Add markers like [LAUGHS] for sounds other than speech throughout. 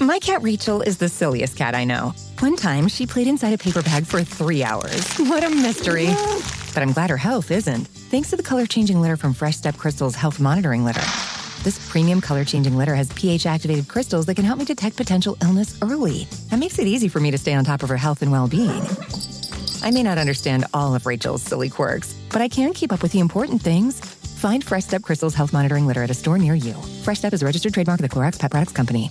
My cat Rachel is the silliest cat I know. One time, she played inside a paper bag for three hours. What a mystery. But I'm glad her health isn't, thanks to the color changing litter from Fresh Step Crystal's health monitoring litter. This premium color changing litter has pH activated crystals that can help me detect potential illness early. That makes it easy for me to stay on top of her health and well being. I may not understand all of Rachel's silly quirks, but I can keep up with the important things. Find Fresh Step Crystal's health monitoring litter at a store near you. Fresh Step is a registered trademark of the Clorox Pet Products Company.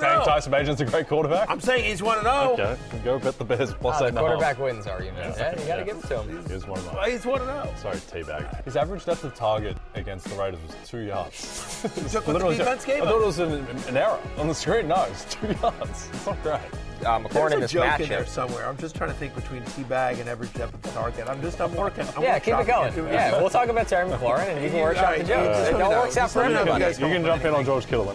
Saying Tyson Bagent's a great quarterback? I'm saying he's 1 0. Okay, go bet the Bears plus Ah, eight the and a half. quarterback wins argument. Yeah, you got to give it to him. Here's one of Well, mine. He's 1 0. Sorry, teabag. His average depth of target against the Raiders was two yards. It's [LAUGHS] took what the literally- defense gave I thought it was an, an error on the screen. No, it's two [LAUGHS] yards. It's not great. Uh, McLaurin in There's this a joke in there matchup. somewhere. I'm just trying to think between teabag and average depth of target. I'm just, I'm working. I'm Yeah, keep it workshopping going. Doing Yeah, we'll talk about Terry McLaurin and you can workshop Alright, the jokes. just it all works out for let me know if you everybody. You can jump in on George Kittle.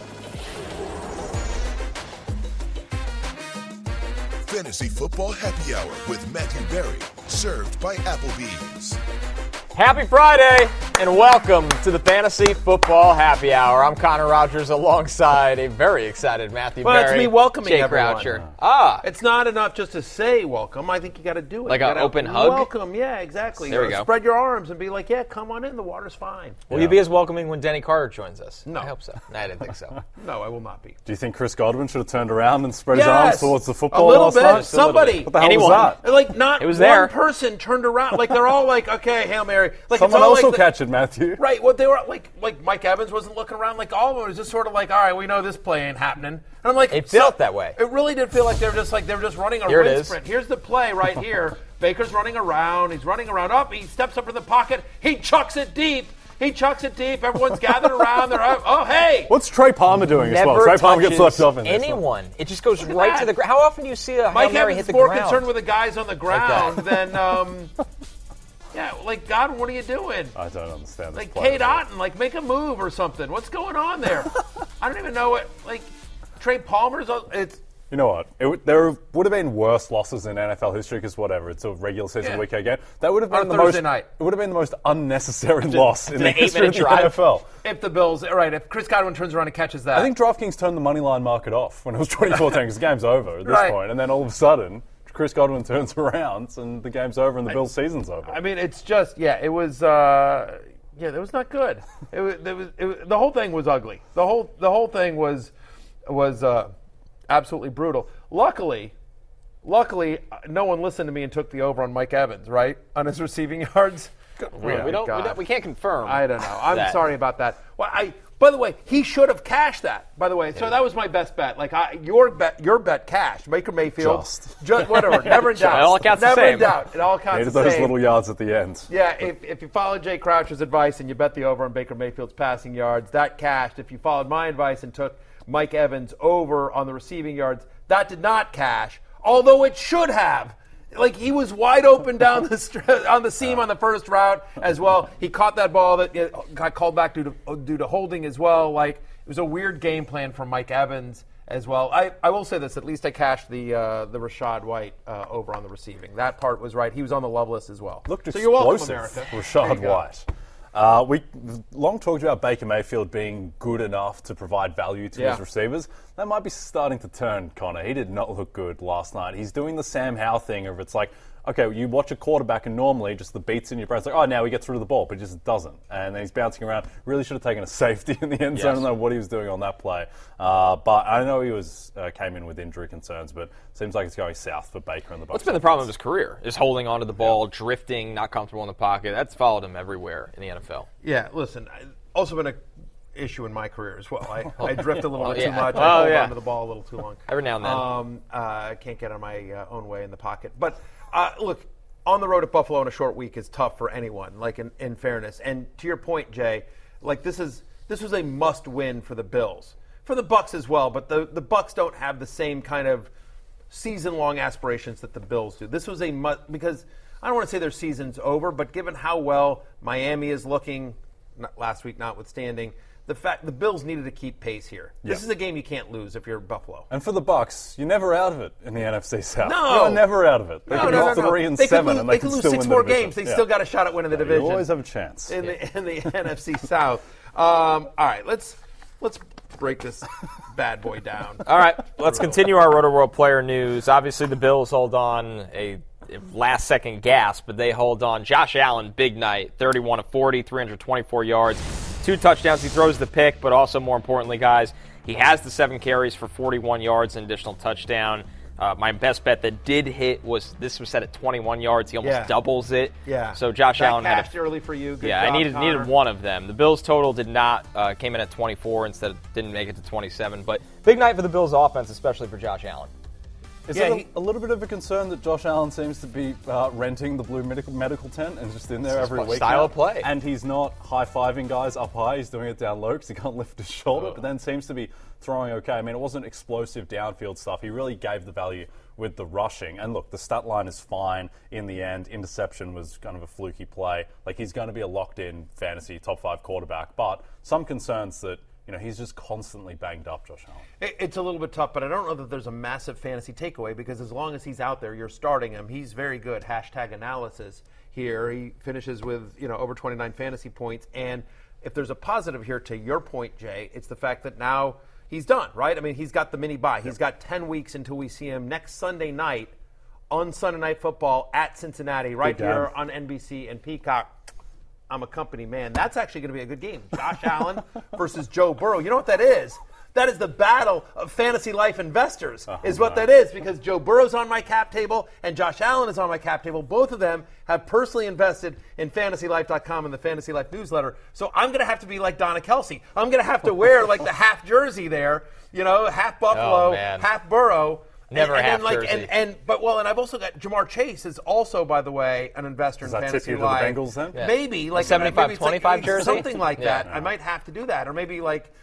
Fantasy Football Happy Hour with Matthew Berry, served by Applebee's. Happy Friday and welcome to the Fantasy Football Happy Hour. I'm Connor Rogers alongside a very excited Matthew Well, it's me welcoming Jake everyone. Croucher. Ah, It's not enough just to say welcome. I think you got to do it. Like You a gotta open hug? Welcome, yeah, exactly. There we go. Spread your arms and be like, yeah, come on in. The water's fine. will you be as welcoming when Denny Carter joins us? No. I hope so. No, I didn't think so. [LAUGHS] No, I will not be. Do you think Chris Godwin should have turned around and spread his arms towards the football a little last bit. night? Somebody. What the hell Anyone. was that? Like not It was one there. person turned around. Like they're all like, okay, hail mary. Like Someone it's all else like will the- catch it, Matthew. [LAUGHS] Right. Well, they were like, like Mike Evans wasn't looking around. Like all of them was just sort of like, all right, we know this play ain't happening. And I'm like, It felt that way. It really did feel like they were just like they were just running a Here it wind is. sprint. Here's the play right here. [LAUGHS] Baker's running around. He's running around. Up. he steps up in the pocket. He chucks it deep. He chucks it deep. Everyone's gathered around. They're up. Oh, hey. What's Trey Palmer doing as well? Never Trey Palmer gets touches left off in this. anyone. It just goes right that. to the ground. How often do you see a Hail Mike Mary Evans hit the more ground? concerned with the guys on the ground that. than, um, [LAUGHS] yeah, like God, what are you doing? I don't understand this Like Cade. Otton, like make a move or something. What's going on there? [LAUGHS] I don't even know what. Like Trey Palmer's. It's You know what? It, there would have been worse losses in NFL history because whatever, it's a regular season Yeah. weekend game. That would have been a the Thursday most. night. It would have been the most unnecessary [LAUGHS] loss in the history of the drive. NFL. if the Bills. All right, if Chris Godwin turns around and catches that, I think DraftKings turned the money line market off when it was 2014 [LAUGHS] because the game's over at this Right. point, and then all of a sudden, Chris Godwin turns [LAUGHS] around and the game's over and the Bills' season's over. I mean, it's just yeah, it was. uh Yeah, it was not good. It was, it was, it was. The whole thing was ugly. The whole the whole thing was was uh, absolutely brutal. Luckily. Luckily, uh, no one listened to me and took the over on Mike Evans, right? On his receiving [LAUGHS] yards. we, we don't, we don't. We can't confirm. I don't know. I'm that. sorry about that. Well, I. By the way, he should have cashed that. By the way, so that was my best bet. Like I, your bet, your bet cashed. Baker Mayfield, Just. ju- [LAUGHS] whatever. Never in doubt. It all counts the same. in doubt. It all counts Needed the those same. little yards at the end. Yeah, if, if you followed Jay Croucher's advice and you bet the over on Baker Mayfield's passing yards, that cashed. If you followed my advice and took Mike Evans over on the receiving yards, that did not cash. Although it should have. Like he was wide open down the str- on the seam on the first route as well. He caught that ball that got called back due to due to holding as well. Like it was a weird game plan from Mike Evans as well. I, I will say this: at least I cashed the uh, the Rachaad White uh, over on the receiving. That part was right. He was on the love list as well. Looked so you're welcome, explosive, America. Rachaad. White. Uh, we long talked about Baker Mayfield being good enough to provide value to Yeah. his receivers. That might be starting to turn, Connor. He did not look good last night. He's doing the Sam Howell thing of it's like, okay, well, you watch a quarterback and normally just the beats in your brain. It's like, oh, now he gets rid of the ball, but he just doesn't. And then he's bouncing around. Really should have taken a [LAUGHS] safety in the end zone. I don't know what he was doing on that play. Uh, but I know he was uh, came in with injury concerns, but seems like it's going south for Baker and the Bucs. What's been the problem of his career? Is holding onto the ball, drifting, not comfortable in the pocket. That's followed him everywhere in the NFL. Yeah, listen, also been a issue in my career as well. I, [LAUGHS] I drift a little bit yeah. too much. Oh, I hold yeah. onto the ball a little too long. Every now and then. Um, uh, I can't get on my uh, own way in the pocket. But uh, look, on the road at Buffalo in a short week is tough for anyone. Like in, in fairness, and to your point, Jay, like this is this was a must-win for the Bills, for the Bucs as well. But the the Bucs don't have the same kind of season-long aspirations that the Bills do. This was a must because I don't want to say their season's over, but given how well Miami is looking, last week notwithstanding, the fact the Bills needed to keep pace here. This Yeah. is a game you can't lose if you're Buffalo. And for the Bucs, you're never out of it in the NFC South. No. you're never out of it. They No, can no, go no, no. three and they seven, could lose, and they, they can could lose still six win the more division. games. They Yeah. still got a shot at winning the You division. always have a chance. in the in the [LAUGHS] NFC South. Um, all right, let's let's break this bad boy down. [LAUGHS] All right, let's continue our Rotoworld player news. Obviously, the Bills hold on a last second gasp, but they hold on. Josh Allen, big night, 31 of 40, 324 yards, two touchdowns. He throws the pick, but also more importantly, guys, he has the seven carries for 41 yards and additional touchdown. Uh, my best bet that did hit was this was set at 21 yards. He almost Yeah. doubles it. Yeah. So Josh that Allen had a early for you. Good yeah, I needed Connor. needed one of them. The Bills total did not uh, came in at 24 instead of didn't make it to 27. But big night for the Bills offense, especially for Josh Allen. Is Yeah, it a, he- a little bit of a concern that Josh Allen seems to be uh, renting the blue medical, medical tent and just in there every week? style now? of play. And he's not high fiving guys up high. He's doing it down low because he can't [LAUGHS] lift his shoulder. But then seems to be throwing okay. I mean, it wasn't explosive downfield stuff. He really gave the value with the rushing. And look, the stat line is fine in the end. Interception was kind of a fluky play. Like he's going to be a locked in fantasy top five quarterback. But some concerns that. You know, he's just constantly banged up, Josh Allen. It- It's a little bit tough, but I don't know that there's a massive fantasy takeaway because as long as he's out there, you're starting him. He's very good. Hashtag analysis here. He finishes with you know over 29 fantasy points, and if there's a positive here, to your point, Jay, it's the fact that now he's done. Right? I mean, he's got the mini bye. He's got 10 weeks until we see him next Sunday night on Sunday Night Football at Cincinnati, right Big here on NBC and Peacock. I'm a company man. That's actually going to be a good game. Josh [LAUGHS] Allen versus Joe Burrow. You know what that is? That is the battle of fantasy life investors, oh, is what that is, because Joe Burrow's on my cap table and Josh Allen is on my cap table. Both of them have personally invested in fantasylife.com and the Fantasy Life newsletter. So I'm going to have to be like Donna Kelce. I'm going to have to wear like the half jersey there, you know, half oh, Buffalo, Oh, half Burrow. Never and, and half like, jersey. And, and but well, and I've also got Ja'Marr Chase is also, by the way, an investor Does in that tip fantasy you to the life. Bengals then? Yeah. Maybe like 75, maybe it's like- [LAUGHS] jersey? something like Yeah. that. I might have to do that, or maybe like,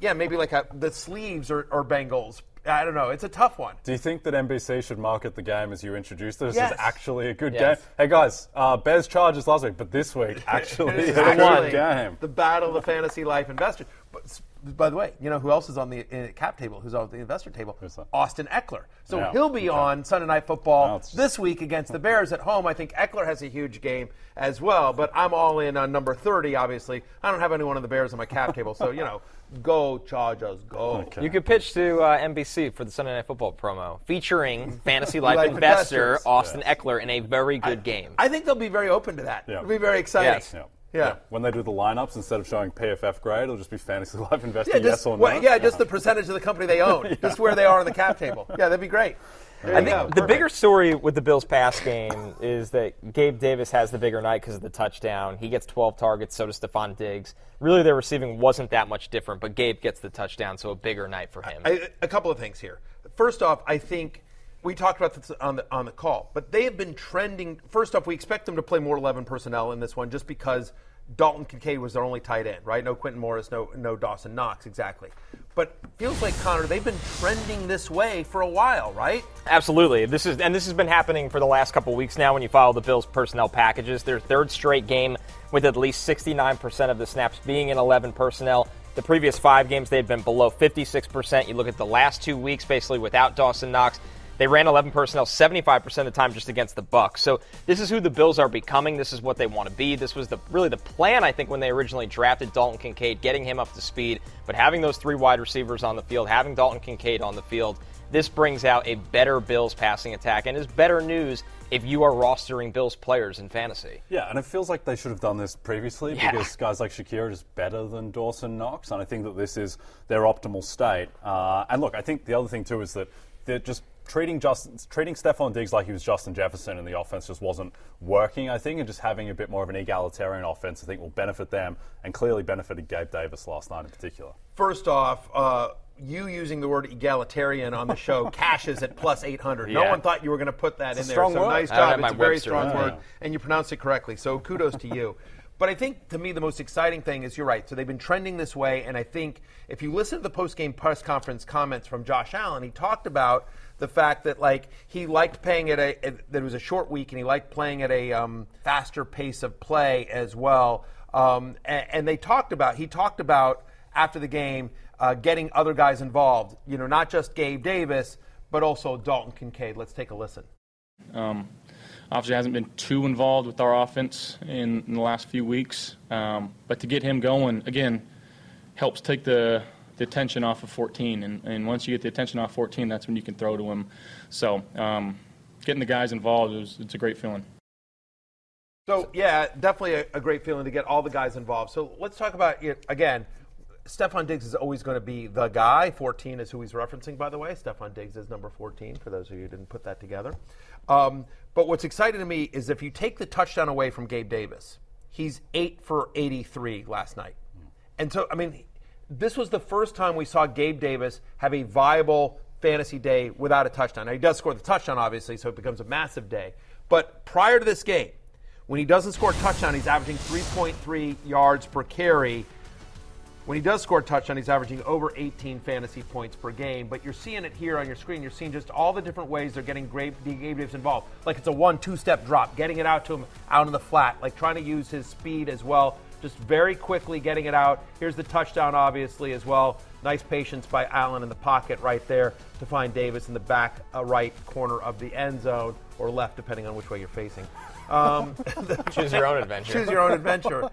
yeah, maybe like a, the sleeves or, or Bengals. I don't know. It's a tough one. Do you think that NBC should market the game as you introduced? This Yes. is actually a good Yes. game. Hey guys, uh, Bears Chargers last week, but this week [LAUGHS] actually It's [LAUGHS] is a actually good game. The battle of the fantasy life investor. But s- by the way, you know who else is on the uh, cap table? Who's on the investor table? Austin Ekeler. So Yeah, he'll be okay. on Sunday Night Football Now it's just- this week against the Bears at home. I think Ekeler has a huge game as well. But I'm all in on number 30. Obviously, I don't have anyone on the Bears on my cap table. So you know, [LAUGHS] go Chargers, go. Okay. You could pitch to uh, NBC for the Sunday Night Football promo featuring [LAUGHS] fantasy life Life investor investors. Austin Ekeler in a very good game. I think they'll be very open to that. Yeah. It'll be very exciting. Yes. Yeah. Yeah. When they do the lineups, instead of showing PFF grade, it'll just be fantasy life Investing Yeah, yes just, or no. well, yeah, just the percentage of the company they own, [LAUGHS] just where they are on the cap table. Yeah, that'd be great. There I think go. the Perfect. bigger story with the Bills' pass game is that Gabe Davis has the bigger night because of the touchdown. He gets 12 targets, so does Stefon Diggs. Really, their receiving wasn't that much different, but Gabe gets the touchdown, so a bigger night for him. I, a couple of things here. First off, I think we talked about this on the on the call, but they have been trending. First off, we expect them to play more 11 personnel in this one, just because Dalton Kincaid was their only tight end, right? No Quintin Morris, no no Dawson Knox, exactly. But feels like Connor, they've been trending this way for a while, right? Absolutely. This is and this has been happening for the last couple weeks now when you follow the Bills personnel packages. Their third straight game with at least 69% of the snaps being in 11 personnel. The previous 5 games they've been below 56%. You look at the last 2 weeks basically without Dawson Knox, they ran 11 personnel 75% of the time just against the Bucs. So this is who the Bills are becoming. This is what they want to be. This was the really the plan I think when they originally drafted Dalton Kincaid, getting him up to speed, but having those three wide receivers on the field, having Dalton Kincaid on the field, this brings out a better Bills passing attack and is better news if you are rostering Bills players in fantasy. Yeah, and it feels like they should have done this previously Yeah. because guys like Shakira are just better than Dawson Knox, and I think that this is their optimal state. Uh, and look, I think the other thing too is that they're just treating Justin, treating Stefon Diggs like he was Justin Jefferson, and the offense just wasn't working. I think, and just having a bit more of an egalitarian offense, I think will benefit them, and clearly benefited Gabe Davis last night in particular. First off, uh, you using the word egalitarian on the show [LAUGHS] cashes at plus 800. No one thought you were going to put that in a there. strong so word. nice job. It's a very Webster strong with word, me. and you pronounced it correctly. So kudos to you. But I think to me the most exciting thing is you're right. So they've been trending this way, and I think if you listen to the post-game press conference comments from Josh Allen, he talked about the fact that like he liked playing at a that it was a short week, and he liked playing at a um, faster pace of play as well. Um, and, and they talked about he talked about after the game uh, getting other guys involved. You know, not just Gabe Davis, but also Dalton Kincaid. Let's take a listen. Um, obviously hasn't been too involved with our offense in, in the last few weeks. Um, but to get him going, again, helps take the, the attention off of 14. And, and once you get the attention off 14, that's when you can throw to him. So um, getting the guys involved, is, it's a great feeling. So, yeah, definitely a, a, great feeling to get all the guys involved. So let's talk about it again. Stefon Diggs is always going to be the guy. 14 is who he's referencing, by the way. Stefon Diggs is number 14, for those of you who didn't put that together. Um, but what's exciting to me is if you take the touchdown away from Gabe Davis, he's 8 for 83 last night. And so, I mean, this was the first time we saw Gabe Davis have a viable fantasy day without a touchdown. Now, he does score the touchdown, obviously, so it becomes a massive day. But prior to this game, when he doesn't score a touchdown, he's averaging 3.3 yards per carry. When he does score a touchdown, he's averaging over 18 fantasy points per game. But you're seeing it here on your screen. You're seeing just all the different ways they're getting Gabe Davis involved. Like it's a one, two step drop, getting it out to him out in the flat, like trying to use his speed as well. Just very quickly getting it out. Here's the touchdown, obviously, as well. Nice patience by Allen in the pocket right there to find Davis in the back uh, right corner of the end zone or left, depending on which way you're facing. Um, [LAUGHS] choose your own adventure. choose your own adventure.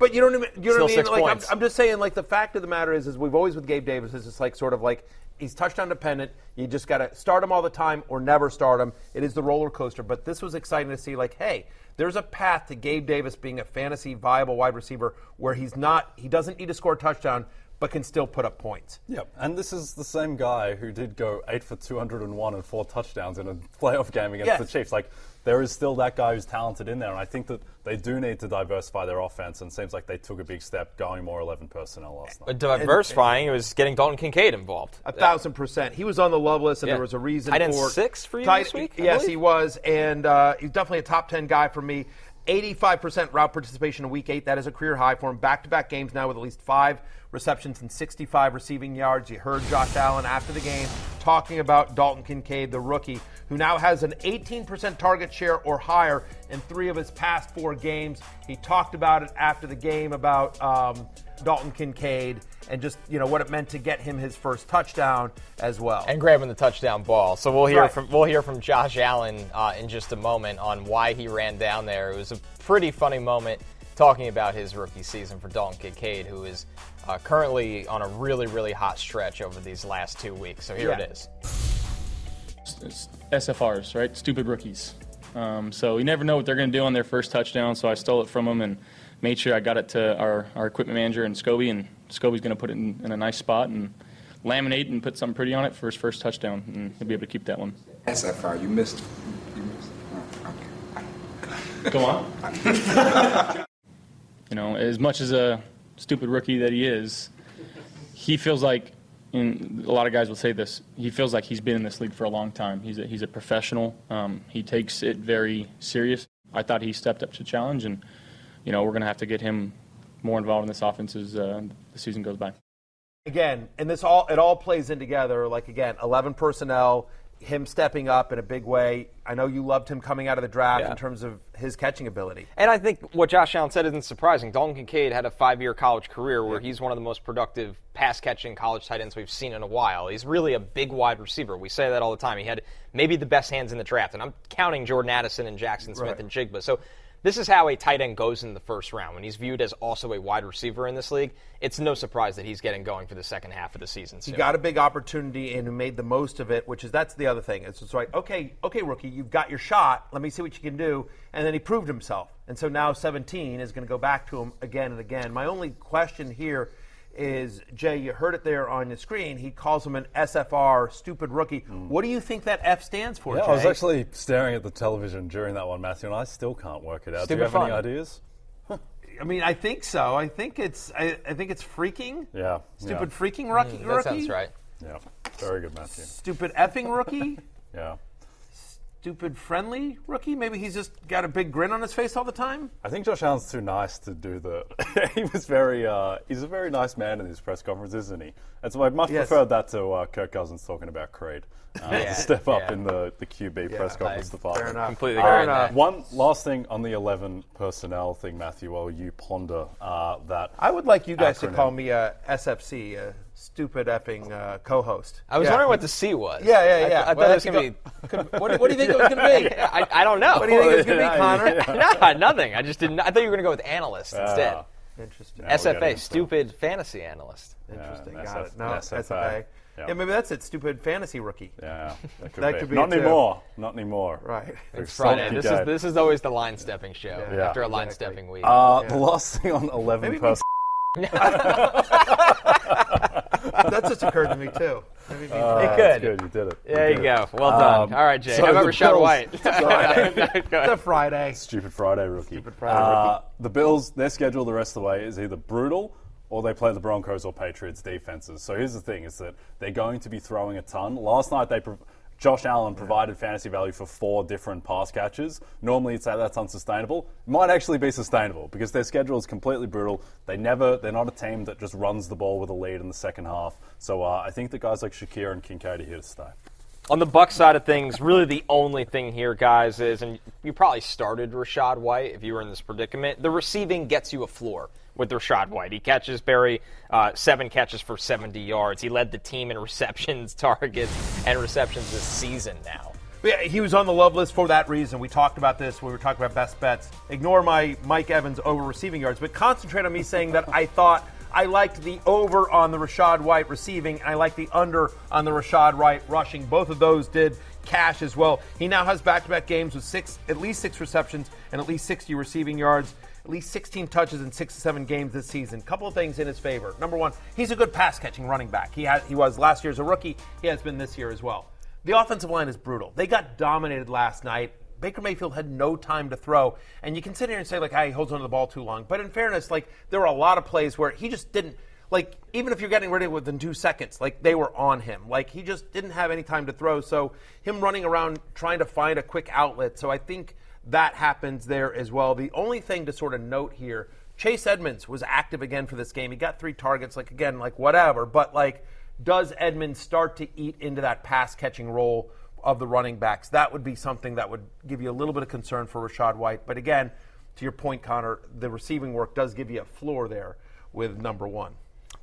But you know what I mean? You know what I mean? Like, I'm, I'm, just saying, like the fact of the matter is, is we've always with Gabe Davis is just like sort of like he's touchdown dependent. You just got to start him all the time or never start him. It is the roller coaster. But this was exciting to see. Like, hey, there's a path to Gabe Davis being a fantasy viable wide receiver where he's not. He doesn't need to score a touchdown, but can still put up points. Yep, and this is the same guy who did go eight for 201 and four touchdowns in a playoff game against yes. the Chiefs. Like, there is still that guy who's talented in there, and I think that they do need to diversify their offense. And it seems like they took a big step going more 11 personnel last night. Diversifying and, was getting Dalton Kincaid involved. A thousand percent. He was on the love list, and yeah. there was a reason tight for six for you tight, this week. yes, he was, and uh, he's definitely a top 10 guy for me. 85% route participation in week eight. That is a career high for him. Back to back games now with at least five receptions and 65 receiving yards. You heard Josh Allen after the game talking about Dalton Kincaid, the rookie, who now has an 18% target share or higher in three of his past four games. He talked about it after the game about um, Dalton Kincaid and just you know what it meant to get him his first touchdown as well, and grabbing the touchdown ball. So we'll hear Right. from we'll hear from Josh Allen uh, in just a moment on why he ran down there. It was a pretty funny moment talking about his rookie season for Dalton Kincaid, who is uh, currently on a really really hot stretch over these last two weeks. So here Yeah. it is. It's SFRs, right? Stupid rookies. Um, so you never know what they're going to do on their first touchdown. So I stole it from them and made sure I got it to our, our equipment manager and Scobie, and Scobie's going to put it in, in a nice spot and laminate and put something pretty on it for his first touchdown, and he'll be able to keep that one. SFR, you missed. You missed. Okay. Go on. you know, as much as a stupid rookie that he is, he feels like, and a lot of guys will say this, he feels like he's been in this league for a long time. He's a, he's a professional. Um, he takes it very serious. I thought he stepped up to challenge, and you know, we're going to have to get him more involved in this offense as uh, the season goes by. again, and this all it all plays in together. Like again, eleven personnel, him stepping up in a big way. I know you loved him coming out of the draft Yeah. in terms of his catching ability. And I think what Josh Allen said isn't surprising. Dalton Kincaid had a five-year college career where he's one of the most productive pass-catching college tight ends we've seen in a while. He's really a big wide receiver. We say that all the time. He had maybe the best hands in the draft, and I'm counting Jordan Addison and Jaxon Smith Right. and Njigba. So this is how a tight end goes in the first round. When he's viewed as also a wide receiver in this league, it's no surprise that he's getting going for the second half of the season. He soon. got a big opportunity and made the most of it, which is that's the other thing. It's just like, okay, okay, rookie, you've got your shot. Let me see what you can do. And then he proved himself. And so now 17 is going to go back to him again and again. My only question here is, Jay, you heard it there on the screen. He calls him an SFR, stupid rookie. Hmm. What do you think that F stands for, Yeah, Jay? I was actually staring at the television during that one, Matthew, and I still can't work it out. Do you Stupid have any ideas? I mean, I think so. I think it's, I, I think it's freaking. Yeah. Stupid yeah. freaking rookie. Mm, that rookie? sounds right. Yeah. Very good, Matthew. Stupid effing rookie. [LAUGHS] Yeah. Stupid friendly rookie? Maybe he's just got a big grin on his face all the time. I think Josh Allen's too nice to do the. [LAUGHS] he was very. Uh, he's a very nice man in his press conferences, isn't he? And so I much Yes. preferred that to uh, Kirk Cousins talking about Creed. Uh, Yeah, step up yeah. in the, the QB press conference I- department. Fair enough. Completely Fair agree. enough. One last thing on the 11 personnel thing, Matthew, while you ponder uh, that. I would like you guys to call me a SFC, a stupid effing uh, co-host. I was Yeah. wondering what the C was. Yeah, yeah, I- yeah. I, thought Well, it was going to could be. Could- what, what do you think it was going to be? [LAUGHS] I, I don't know. What do you think it was going to be, [LAUGHS] Connor? [LAUGHS] no, nothing. I just didn't. I thought you were going to go with analyst instead. Ah, Interesting. Yeah, SFA, into it. stupid fantasy analyst. Interesting. Yeah, Got SF it. No, SFA. SFA. Yeah. Yeah. maybe that's it. Stupid fantasy rookie. Yeah, that could, That be. could be Not it, too. anymore. Not anymore. Right. It's Friday. This is this is always the line stepping show Yeah, after a line exactly. stepping week. Uh, Yeah. The last thing on 11 Maybe we- personnel. That just occurred to me too. Maybe me- it could. good. You did it. There you go. it. Well done. Um, All right, Jay. so How about the Rachaad Bills- White? [LAUGHS] [LAUGHS] Go It's a Friday. Stupid Friday rookie. Stupid Friday Uh, rookie. The Bills, their schedule the rest of the way is either brutal or they play the Broncos or Patriots defenses. So here's the thing: is that they're going to be throwing a ton. Last night they. Prov- Josh Allen provided fantasy value for four different pass catches. Normally, you'd say that's unsustainable. It might actually be sustainable because their schedule is completely brutal. They never, they're not a team that just runs the ball with a lead in the second half. So uh, I think that guys like Shakir and Kincaid are here to stay. On the Buck side of things, really the only thing here, guys, is, and you probably started Rachaad White if you were in this predicament. The receiving gets you a floor with Rachaad White. He catches Barry uh, seven catches for 70 yards. He led the team in [LAUGHS] receptions, targets, and receptions this season now. Yeah, he was on the love list for that reason. We talked about this when we were talking about best bets. Ignore my Mike Evans over receiving yards, but concentrate on me saying that I thought I liked the over on the Rachaad White receiving, and I liked the under on the Rachaad White rushing. Both of those did cash as well. He now has back-to-back games with six, at least six receptions and at least 60 receiving yards. Least 16 touches in six to seven games this season. Couple of things in his favor. Number one, he's a good pass-catching running back. He had, he was last year as a rookie. He has been this year as well. The offensive line is brutal. They got dominated last night. Baker Mayfield had no time to throw, and you can sit here and say like, "Hey, he holds onto the ball too long." But in fairness, like there were a lot of plays where he just didn't. Like even if you're getting rid ready within two seconds, like they were on him. Like he just didn't have any time to throw. So him running around trying to find a quick outlet. So I think that happens there as well. The only thing to sort of note here, Chase Edmonds was active again for this game. He got three targets. Like again, like whatever. But like does Edmonds start to eat into that pass catching role of the running backs? That would be something that would give you a little bit of concern for Rachaad White. But again, to your point, Connor, the receiving work does give you a floor there with number one.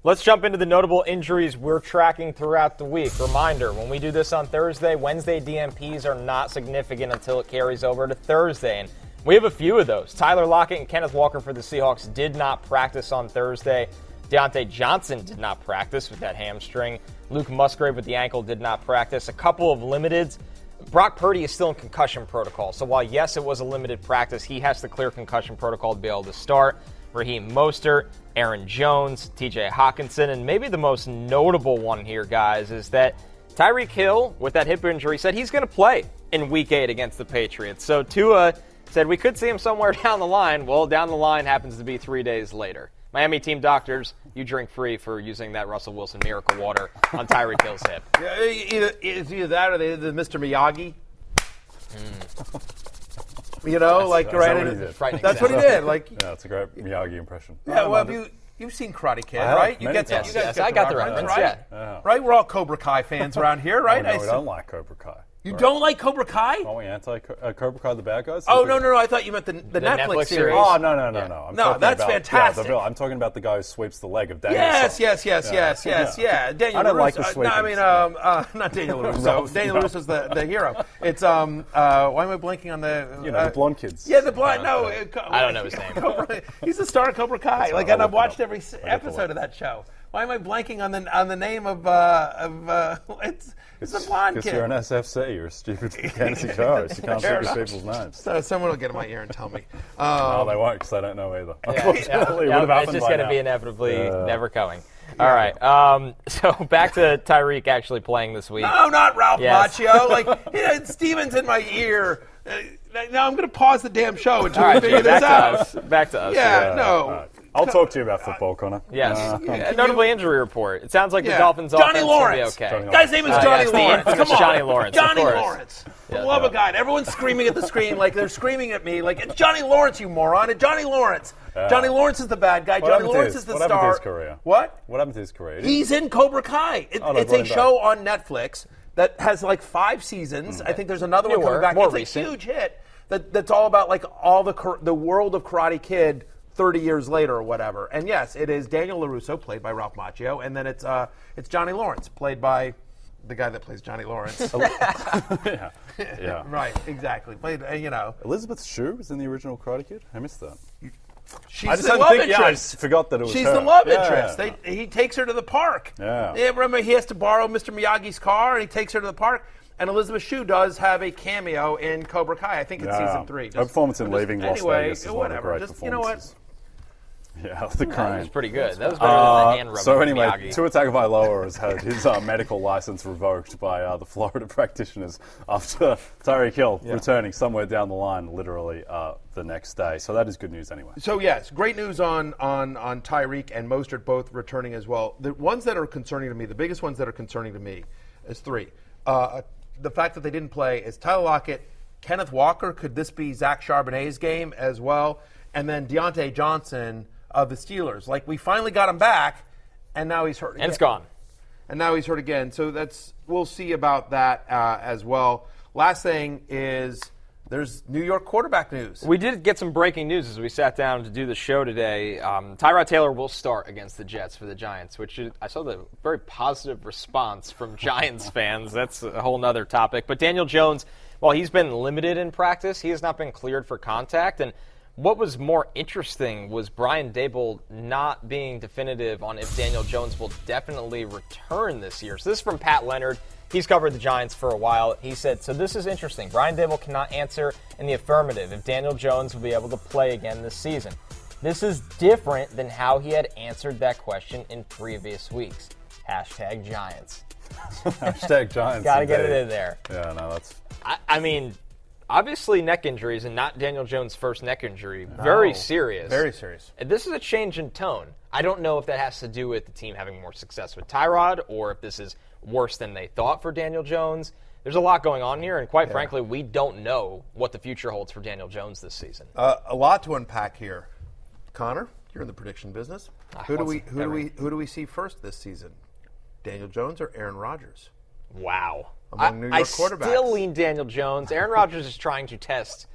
Let's jump into the notable injuries we're tracking throughout the week. Reminder when we do this on Thursday, Wednesday DNPs are not significant until it carries over to Thursday. And we have a few of those. Tyler Lockett and Kenneth Walker for the Seahawks did not practice on Thursday. Diontae Johnson did not practice with that hamstring. Luke Musgrave with the ankle did not practice. A couple of limiteds. Brock Purdy is still in concussion protocol. So while, yes, it was a limited practice, he has to clear concussion protocol to be able to start. Raheem Mostert, Aaron Jones, TJ Hockenson, and maybe the most notable one here, guys, is that Tyreek Hill, with that hip injury, said he's going to play in week eight against the Patriots. So Tua said we could see him somewhere [LAUGHS] down the line. Well, down the line happens to be three days later. Miami team doctors, you drink free for using that Russell Wilson miracle water on Tyreek Hill's hip. [LAUGHS] Yeah, either, it's either that or they did the Mr. Miyagi. Hmm. You know, like that's right. what he did. Frightening That's what he did. Like, Yeah, [LAUGHS] that's a great Miyagi impression. yeah. Well, have you you've seen Karate Kid, I right? You get the, times. you guys Yes, get I got the reference, reference, right? yeah. Right. We're all Cobra Kai fans around here, oh, right? Oh, I no, we don't like Cobra Kai. You don't like Cobra Kai? Aren't we anti uh, Cobra Kai, the bad guys? Oh no, no, no! I thought you meant the, the, Netflix, Netflix series. series. Oh no no no Yeah. no! I'm No, that's about, fantastic. Yeah, the I'm talking about the guy who sweeps the leg of Daniel. Yes, yes, yes, Yeah. yes, yes, yeah. Daniel I don't LaRusso. like the uh, no, I mean, um, uh, not Daniel [LAUGHS] LaRusso. Ralph, Daniel no. LaRusso's the, the hero. It's um. Uh, why am I blanking on the? You know uh, the blonde kids. Yeah, the blind. No, uh, I don't know his [LAUGHS] name. Cobra, he's the star of Cobra Kai. Like, and I've watched every s- I'll get the episode of that show. Why am I blanking on the on the name of uh, of uh, [LAUGHS] it's it's a blonde Because you're an SFC, you're a stupid [LAUGHS] fantasy host. You can't Fair think of enough. people's names. so someone will get in my ear and tell me. [LAUGHS] No, Um, they won't because they don't know either. Yeah, Unfortunately, it yeah, would have it's just by going to now. be inevitably Yeah. never coming. All right. Um, so back to Tyreek actually playing this week. No, not Ralph Yes. Macchio. Like yeah, Steven's in my ear. Uh, now I'm going to pause the damn show until All we right, figure Jay, back this to out. us. Back to us. Yeah, Yeah, no. All right. I'll talk to you about football, Connor. Yes. Uh, A notably injury report. It sounds like Yeah. the Dolphins' Johnny offense Lawrence. will be okay. Johnny Guy's name is Uh, Johnny yes, the Lawrence. infamous Come on. Johnny Lawrence, of Johnny course. Lawrence. For the love of God. Everyone's screaming at the screen like they're screaming at me like, it's Johnny Lawrence, you moron. It's Johnny Lawrence. Johnny Lawrence is the bad guy. Johnny happened to Lawrence his- is the what happened to star. his career? What? What happened to his career? He's in Cobra Kai. It- Oh, they it's a him back. show on Netflix that has like five seasons. I think there's another one Newer, coming back. more it's recent. a huge hit that, that's all about like all the kar- the world of Karate Kid 30 years later or whatever. And yes, it is Daniel LaRusso played by Ralph Macchio, and then it's uh it's Johnny Lawrence played by the guy that plays Johnny Lawrence. [LAUGHS] yeah. yeah. [LAUGHS] right, exactly. Played, uh, you know, Elizabeth Shue was in the original Karate Kid. I missed that. she's I just the love think- yeah, I interest. just forgot that it was She's her. the love Yeah. interest. They, he takes her to the park. Yeah. Remember, he has to borrow Mr. Miyagi's car, and he takes her to the park. And Elizabeth Shue does have a cameo in Cobra Kai. I think it's Yeah. season three. Her performance in just- Leaving Las anyway, Vegas is one of the whatever. great Just you know what? Performances. Yeah, [LAUGHS] the That crane. was pretty good. That was better Uh, than the hand rubbing. so with anyway, Miyagi. Tua Tagovailoa has had his uh, medical license revoked by uh, the Florida [LAUGHS] practitioners after Tyreek Hill returning somewhere down the line, literally uh, the next day. So that is good news anyway. So yes, great news on on on Tyreek and Mostert both returning as well. The ones that are concerning to me, the biggest ones that are concerning to me, is three. Uh, the fact that they didn't play is Tyler Lockett, Kenneth Walker. Could this be Zach Charbonnet's game as well? And then Diontae Johnson of the Steelers. Like we finally got him back, and now he's hurt. and it's gone. and now he's hurt again. So that's we'll see about that uh, as well. Last thing is there's New York quarterback news. We did get some breaking news as we sat down to do the show today. Um, Tyrod Taylor will start against the Jets for the Giants, which is, I saw the very positive response from [LAUGHS] Giants fans. That's a whole other topic. But Daniel Jones, while he's been limited in practice, he has not been cleared for contact. And what was more interesting was Brian Daboll not being definitive on if Daniel Jones will definitely return this year. So this is from Pat Leonard. He's covered the Giants for a while. He said, So this is interesting. Brian Daboll cannot answer in the affirmative if Daniel Jones will be able to play again this season. This is different than how he had answered that question in previous weeks. Hashtag Giants. [LAUGHS] Hashtag Giants. [LAUGHS] Gotta get it in there. Yeah, no, that's I, I mean, obviously neck injuries and not Daniel Jones' first neck injury. Very serious. Very serious. And This is a change in tone. I don't know if that has to do with the team having more success with Tyrod or if this is worse than they thought for Daniel Jones. There's a lot going on here, and quite frankly, we don't know what the future holds for Daniel Jones this season. Uh, a lot to unpack here. Connor, you're in the prediction business. Who do we who do we who do we see first this season? Daniel Jones or Aaron Rodgers? Wow. Among I, New I York quarterbacks. still lean Daniel Jones. Aaron Rodgers is trying to test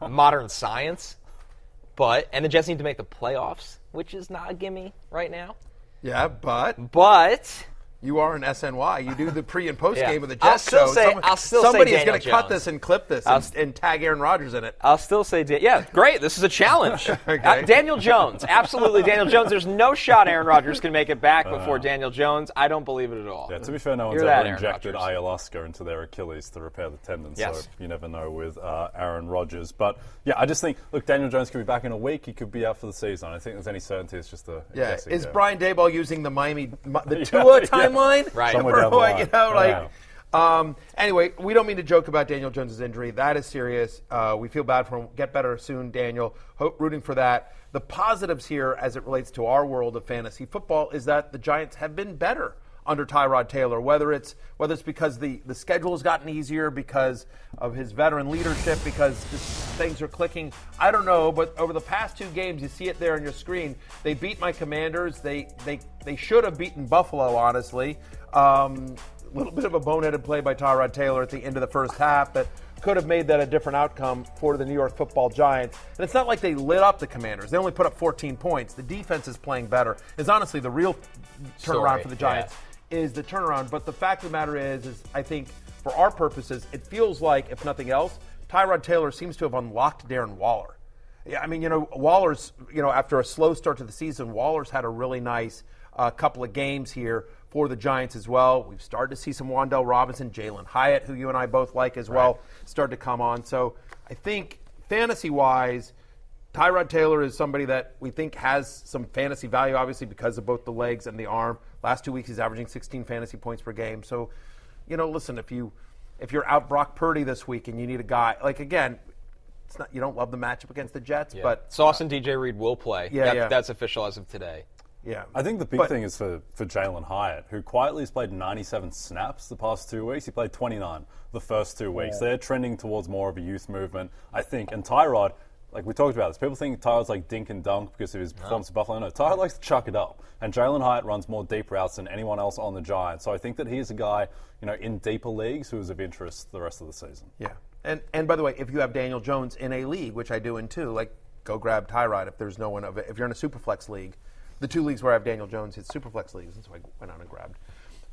modern science, but and the Jets need to make the playoffs, which is not a gimme right now. Yeah, but But you are an SNY. You do the pre and post Yeah. game of the I'll Jets still show. say- Someone- I'll still say somebody is going to cut this and clip this and, s- and tag Aaron Rodgers in it. I'll still say, Dan- yeah, great. This is a challenge. [LAUGHS] Uh, Daniel Jones, absolutely Daniel Jones. There's no shot Aaron Rodgers can make it back before Daniel Jones. I don't believe it at all. Yeah, to be fair, no one's Hear that, ever injected Rodgers. ayahuasca into their Achilles to repair the tendon, Yes. so you never know with uh, Aaron Rodgers. But yeah, I just think, look, Daniel Jones could be back in a week. He could be out for the season. I don't think there's any certainty. It's just a, a Yeah, is game. Brian Daboll using the Miami the [LAUGHS] Yeah, Tua yeah. Timeline? Right. Somewhere down the line. You know, like. Yeah. Um, anyway, we don't mean to joke about Daniel Jones' injury. That is serious. Uh, we feel bad for him. Get better soon, Daniel. Hope rooting for that. The positives here, as it relates to our world of fantasy football, is that the Giants have been better under Tyrod Taylor. Whether it's whether it's because the the schedule has gotten easier, because of his veteran leadership, because things are clicking. I don't know, but over the past two games, you see it there on your screen. They beat my Commanders. They they they should have beaten Buffalo, honestly. Um, a little bit of a boneheaded play by Tyrod Taylor at the end of the first half that could have made that a different outcome for the New York football Giants. And it's not like they lit up the Commanders. They only put up 14 points. The defense is playing better. Is honestly the real turnaround Story, for the Giants is the turnaround. But the fact of the matter is, is I think for our purposes, it feels like, if nothing else, Tyrod Taylor seems to have unlocked Darren Waller. Yeah, I mean, you know, Waller's, you know, after a slow start to the season, Waller's had a really nice uh, couple of games here for the Giants as well. We've started to see some Wan'Dale Robinson, Jalin Hyatt, who you and I both like as well, start to come on. So I think fantasy wise, Tyrod Taylor is somebody that we think has some fantasy value, obviously, because of both the legs and the arm. Last two weeks, he's averaging 16 fantasy points per game. So, you know, listen, if you if you're out Brock Purdy this week and you need a guy, like again, it's not you don't love the matchup against the Jets, Yeah. but Sauce and DJ Reed will play. Yeah, That- yeah. That's official as of today. yeah. I think the big But- thing is for, for Jalin Hyatt, who quietly has played 97 snaps the past two weeks. He played 29 the first two weeks. They're trending towards more of a youth movement, I think. And Tyrod, like we talked about this, people think Tyrod's like dink and dunk because of his performance at Buffalo. No, Tyrod likes to chuck it up. And Jalin Hyatt runs more deep routes than anyone else on the Giants. So I think that he is a guy, you know, in deeper leagues who is of interest the rest of the season. Yeah. And and by the way, if you have Daniel Jones in a league, which I do in two, like go grab Tyrod if there's no one of it. If you're in a superflex league, the two leagues where I have Daniel Jones, it's superflex leagues, and so I went out and grabbed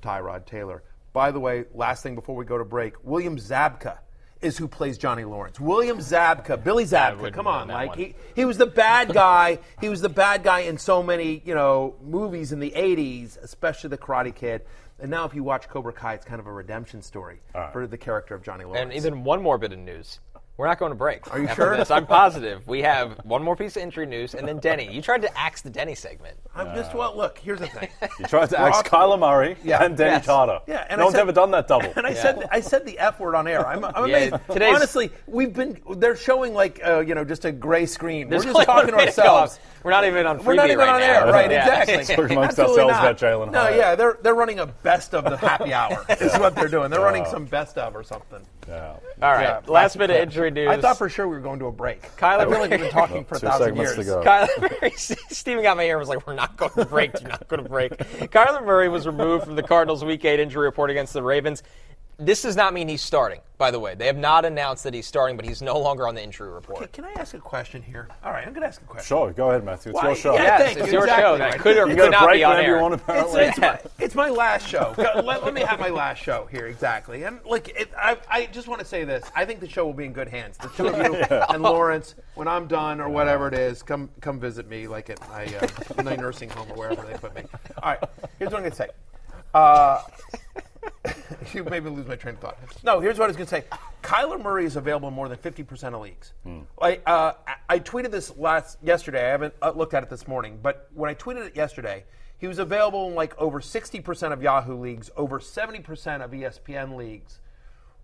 Tyrod Taylor. By the way, last thing before we go to break, William Zabka is who plays Johnny Lawrence. William Zabka, Billy Zabka, come on, like he, he was the bad guy. he was the bad guy in so many, you know, movies in the 80s, especially The Karate Kid. And now if you watch Cobra Kai, it's kind of a redemption story for the character of Johnny Lawrence. And even one more bit of news. We're not going to break. Are you after sure? This. I'm positive. We have one more piece of injury news, and then Denny. You tried to axe the Denny segment. I'm just well. Look, here's the thing. [LAUGHS] You tried to axe Rock- Kyler Murray Yeah. and Denny Yes. Carter. Yeah, and no I one's said- ever done that double. [LAUGHS] And I said I said the f word on air. I'm, I'm Yeah, amazed. today's- Honestly, we've been they're showing like uh, you know just a gray screen. We're just only talking to one way go ourselves. up. We're not even on We're not even right on now. air, right? Yeah. Exactly. Talking amongst Absolutely ourselves not. about Jalin No, Hyatt. yeah, they're they're running a best of the happy hour. is what they're doing. They're running some best of or something. Yeah. All right. Last bit of injury news. I thought for sure we were going to a break. Kyler I feel like we've been talking Well, for a two thousand segments years. to go. Kyler Murray, [LAUGHS] Steven got my ear and was like, we're not going to break. You're not going to break. Kyler Murray was removed from the Cardinals' Week 8 injury report against the Ravens. This does not mean he's starting, by the way. They have not announced that he's starting, but he's no longer on the injury report. Can I ask a question here? All right, I'm going to ask a question. Sure, go ahead, Matthew. It's Why- your show. yeah, Yes, thank it's you. your Exactly show. That could or You could not break be on whenever air. you want, It's, apparently. [LAUGHS] it's, my, it's my last show. Let, let me have my last show here, exactly. And like, it, I, I just want to say this. I think the show will be in good hands. The two of you [LAUGHS] and Lawrence, when I'm done or whatever it is, come come visit me, like at my, uh, my nursing home or wherever they put me. All right, here's what I'm going to say. Uh, [LAUGHS] you made me lose my train of thought. No, here's what I was going to say. Kyler Murray is available in more than 50% of leagues. I, uh, I- tweeted this last yesterday. I haven't uh, looked at it this morning, but when I tweeted it yesterday, he was available in like over 60% of Yahoo leagues, over 70% of ESPN leagues.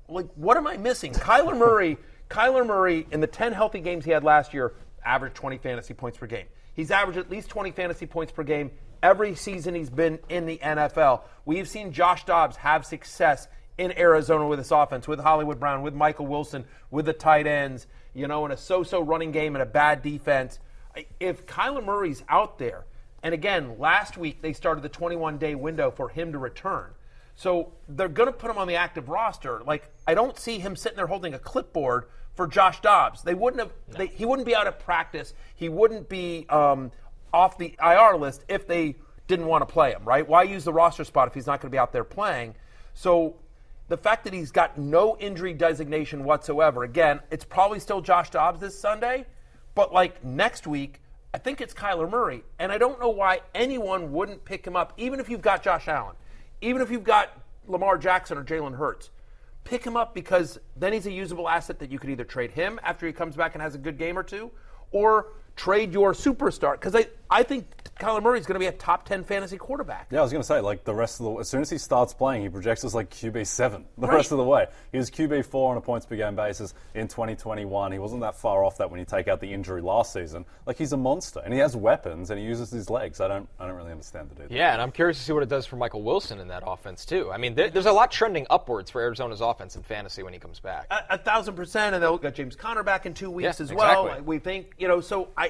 Like, what am I missing? [LAUGHS] Kyler Murray, Kyler Murray, in the 10 healthy games he had last year, averaged 20 fantasy points per game. He's averaged at least 20 fantasy points per game every season he's been in the NFL. We've seen Josh Dobbs have success in Arizona with this offense, with Hollywood Brown, with Michael Wilson, with the tight ends, you know, in a so-so running game and a bad defense. If Kyler Murray's out there, and again, last week they started the 21-day window for him to return. So they're going to put him on the active roster. Like I don't see him sitting there holding a clipboard for Josh Dobbs. They wouldn't have. They, he wouldn't be out of practice. He wouldn't be um, off the IR list if they didn't want to play him. Right? Why use the roster spot if he's not going to be out there playing? So the fact that he's got no injury designation whatsoever. Again, it's probably still Josh Dobbs this Sunday, but like next week. I think it's Kyler Murray, and I don't know why anyone wouldn't pick him up, even if you've got Josh Allen even if you've got Lamar Jackson or Jalen Hurts, pick him up because then he's a usable asset that you could either trade him after he comes back and has a good game or two, or trade your superstar. Because I, I think Kyler Murray is going to be a top 10 fantasy quarterback. Yeah, I was going to say, like, the rest of the as soon as he starts playing, he projects as like QB7 [LAUGHS] the Right. rest of the way. He was QB4 on a points per game basis in 2021. He wasn't that far off that when you take out the injury last season. Like, he's a monster, and he has weapons, and he uses his legs. I don't, I don't really understand the dude. Yeah, and I'm curious to see what it does for Michael Wilson in that offense, too. I mean, there, there's a lot trending upwards for Arizona's offense in fantasy when he comes back. A, a thousand percent, and they'll get James Conner back in two weeks Yeah, as well. exactly. We think, you know, so I,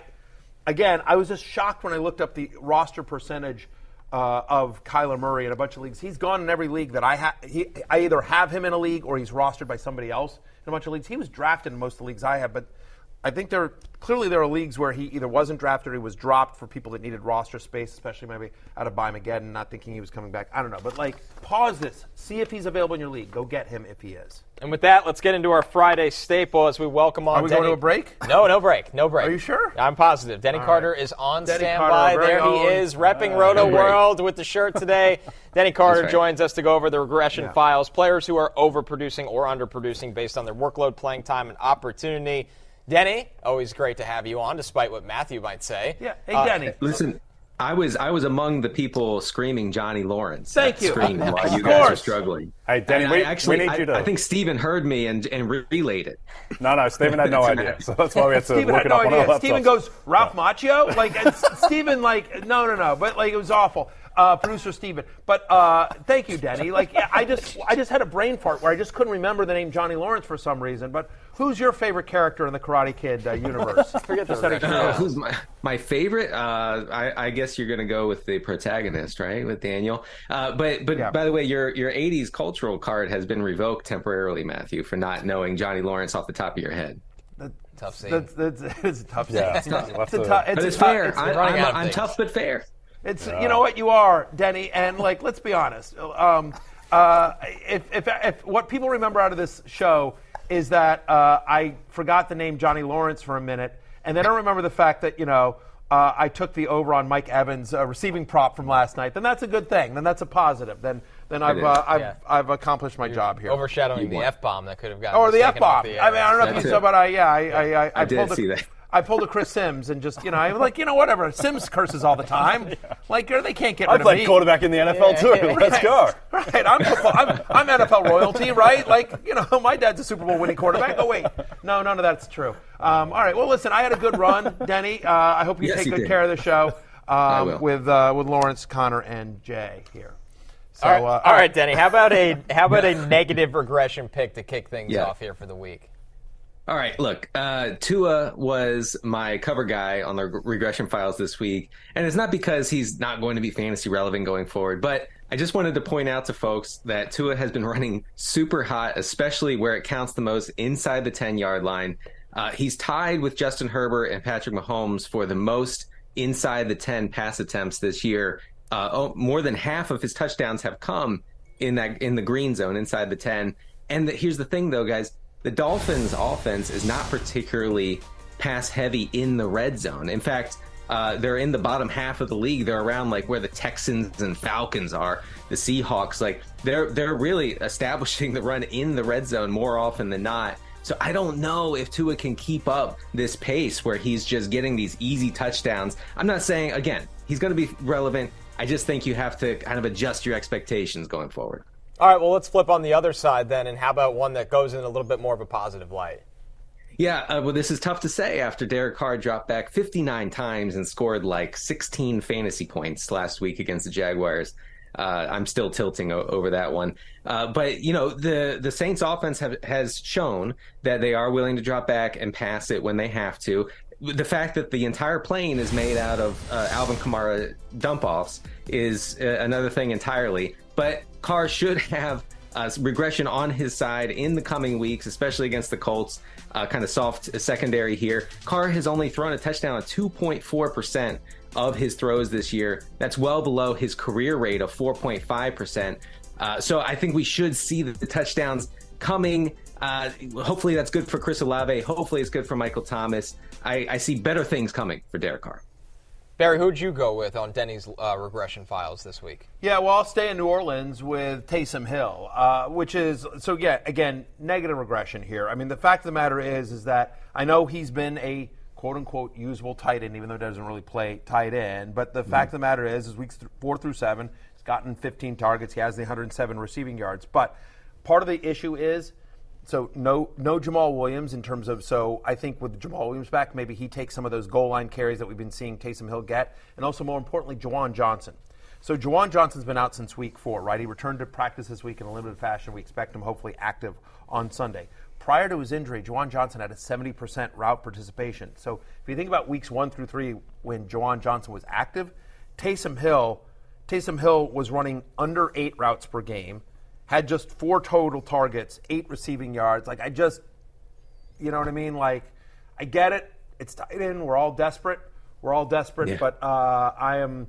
again, I was just shocked when I looked up the roster percentage uh, of Kyler Murray in a bunch of leagues. He's gone in every league that I have. I either have him in a league or he's rostered by somebody else in a bunch of leagues. He was drafted in most of the leagues I have, but I think there clearly there are leagues where he either wasn't drafted or he was dropped for people that needed roster space, especially maybe out of Mageddon, not thinking he was coming back. I don't know, but like pause this, see if he's available in your league. Go get him if he is. And with that, let's get into our Friday staple as we welcome on. Are we going to a break? No, no break, no break. Are you sure? I'm positive. Denny All Carter right. is on Denny standby. Carter, there he own. is, repping Uh, Roto no. World with the shirt today. [LAUGHS] Denny Carter right. joins us to go over the regression Yeah. files, players who are overproducing or underproducing based on their workload, playing time, and opportunity. Denny, always great to have you on, despite what Matthew might say. Yeah. Hey, Uh, Denny. Listen, I was I was among the people screaming Johnny Lawrence. Thank you. Screen while you guys were struggling. Hey, Danny, And we- I actually, we need I, you to- I think Stephen heard me and and relayed it. No, no, Stephen had no idea. So that's why we had to Stephen look had it no up on our idea. laptops. Stephen goes, Ralph Macchio? Like, [LAUGHS] Stephen, like, no, no, no. But, like, it was awful. Uh, producer Stephen. But uh, thank you, Denny. Like, I just I just had a brain fart where I just couldn't remember the name Johnny Lawrence for some reason. But who's your favorite character in the Karate Kid uh, universe? [LAUGHS] Forget the Just out of rest. Oh, who's my my favorite? Uh, I, I guess you're gonna go with the protagonist, right? With Daniel. Uh, but but Yeah. by the way, your your '80s cultural card has been revoked temporarily, Matthew, for not knowing Johnny Lawrence off the top of your head. Tough scene. That's, that's, [LAUGHS] it's a tough. Yeah. It's, not, it's a tough. It's But it's tough- fair. it's- I, running I'm, I'm tough but fair. It's you know what you are, Denny, and like let's be honest. Um, uh, if, if if what people remember out of this show is that uh, I forgot the name Johnny Lawrence for a minute, and they don't remember the fact that you know uh, I took the over on Mike Evans' uh, receiving prop from last night, then that's a good thing. Then that's a positive. Then then I've uh, I've, Yeah. I've accomplished my job here. Overshadowing You the. F bomb that could have gotten Or the F bomb. off I mean, I don't know That's if you saw, but I yeah, I I, I, I, I did pulled a, see that. I pulled a Chris Simms and just you know I was like you know whatever Simms curses all the time. [LAUGHS] Like they can't get I rid of played me. quarterback in the NFL too. [LAUGHS] Let's go. Right, I'm, football, I'm, I'm NFL royalty, right? Like, you know, [LAUGHS] my dad's a Super Bowl winning quarterback. Oh, wait. No, none of that's true. Um, all right, well, listen, I had a good run, Denny. Uh, I hope you Yes, take good did. care of the show um, with, uh, with Lawrence, Connor, and Jay here. So, All right, uh, all right, Denny. How about a how about a negative regression pick to kick things Yeah. off here for the week? All right, look, uh, Tua was my cover guy on the regression files this week, and it's not because he's not going to be fantasy relevant going forward, but I just wanted to point out to folks that Tua has been [LAUGHS] running super hot, especially where it counts the most inside the 10 yard line. Uh, he's tied with Justin Herbert and Patrick Mahomes for the most inside the 10 pass attempts this year. Uh, oh, more than half of his touchdowns have come in that in the green zone inside the 10. And the, here's the thing, though, guys the Dolphins' offense is not particularly pass heavy in the red zone. In fact, uh, they're in the bottom half of the league. They're around like where the Texans and Falcons are, the Seahawks. Like they're they're really establishing the run in the red zone more often than not. So I don't know if Tua can keep up this pace where he's just getting these easy touchdowns. I'm not saying again he's going to be relevant. I just think you have to kind of adjust your expectations going forward. All right, well, let's flip on the other side then, and how about one that goes in a little bit more of a positive light? Yeah, uh, well, this is tough to say after Derek Carr dropped back 59 times and scored like 16 fantasy points last week against the Jaguars. Uh, I'm still tilting o- over that one, uh, but you know the the Saints' offense have, has shown that they are willing to drop back and pass it when they have to. The fact that the entire plane is made out of uh, Alvin Kamara dump offs is uh, another thing entirely. But Carr should have uh, regression on his side in the coming weeks, especially against the Colts. Uh, kind of soft secondary here. Carr has only thrown a touchdown on 2.4% of his throws this year. That's well below his career rate of 4.5%. Uh, so I think we should see the, the touchdowns coming. Uh, hopefully that's good for Chris Olave. Hopefully it's good for Michael Thomas. I, I see better things coming for Derek Carr. Berry, who'd you go with on Denny's uh, regression files this week? Yeah, well, I'll stay in New Orleans with Taysom Hill, uh, which is so. Yeah, again, negative regression here. I mean, the fact of the matter is, is that I know he's been a quote unquote usable tight end, even though he doesn't really play tight end. But the fact of the matter is, is weeks th- four through seven, he's gotten 15 targets. He has the 107 receiving yards. But part of the issue is so no no Jamaal Williams in terms of so I think with Jamaal Williams back, maybe he takes some of those goal line carries that we've been seeing Taysom Hill get, and also more importantly, Juwan Johnson. So Juwan Johnson's been out since week four, right? He returned to practice this week in a limited fashion. We expect him hopefully active on Sunday. Prior to his injury, Juwan Johnson had a 70% route participation. So if you think about weeks one through three when Juwan Johnson was active, Taysom Hill, Taysom Hill was running under eight routes per game had just four total targets, eight receiving yards. Like I just, you know what I mean? Like I get it. It's tight end. We're all desperate. We're all desperate. Yeah. But uh, I am.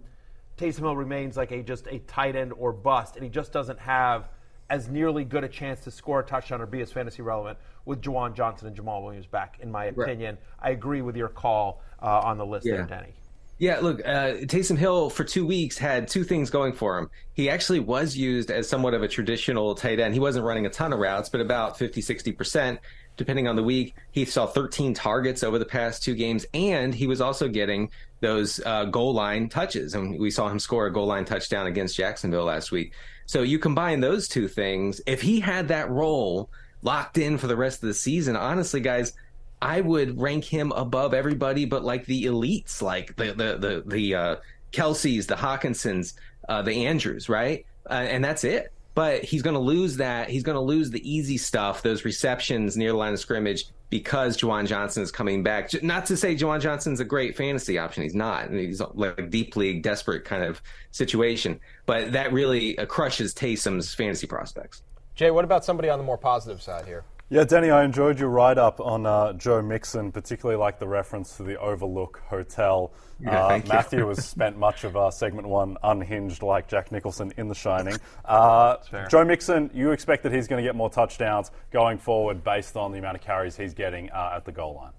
Taysom Hill remains like a just a tight end or bust, and he just doesn't have as nearly good a chance to score a touchdown or be as fantasy relevant with Juwan Johnson and Jamaal Williams back. In my opinion, I agree with your call uh, on the list there, Denny. Yeah, look, uh, Taysom Hill for two weeks had two things going for him. He actually was used as somewhat of a traditional tight end. He wasn't running a ton of routes, but about 50, 60%, depending on the week. He saw 13 targets over the past two games, and he was also getting those uh, goal line touches. And we saw him score a goal line touchdown against Jacksonville last week. So you combine those two things. If he had that role locked in for the rest of the season, honestly, guys, I would rank him above everybody but like the elites, like the the the the uh, Kelces, the Hockensons, uh, the Andrews, right? Uh, and that's it. But he's going to lose that. He's going to lose the easy stuff, those receptions near the line of scrimmage, because Juwan Johnson is coming back. Not to say Juwan Johnson's a great fantasy option. He's not. He's like deep league, desperate kind of situation. But that really crushes Taysom's fantasy prospects. Jay, what about somebody on the more positive side here? Yeah, Denny, I enjoyed your write up on uh, Joe Mixon, particularly like the reference to the Overlook Hotel. Yeah, uh, thank you. Matthew has [LAUGHS] spent much of uh, segment one unhinged like Jack Nicholson in The Shining. [LAUGHS] Uh, Joe Mixon, you expect that he's going to get more touchdowns going forward based on the amount of carries he's getting uh, at the goal line.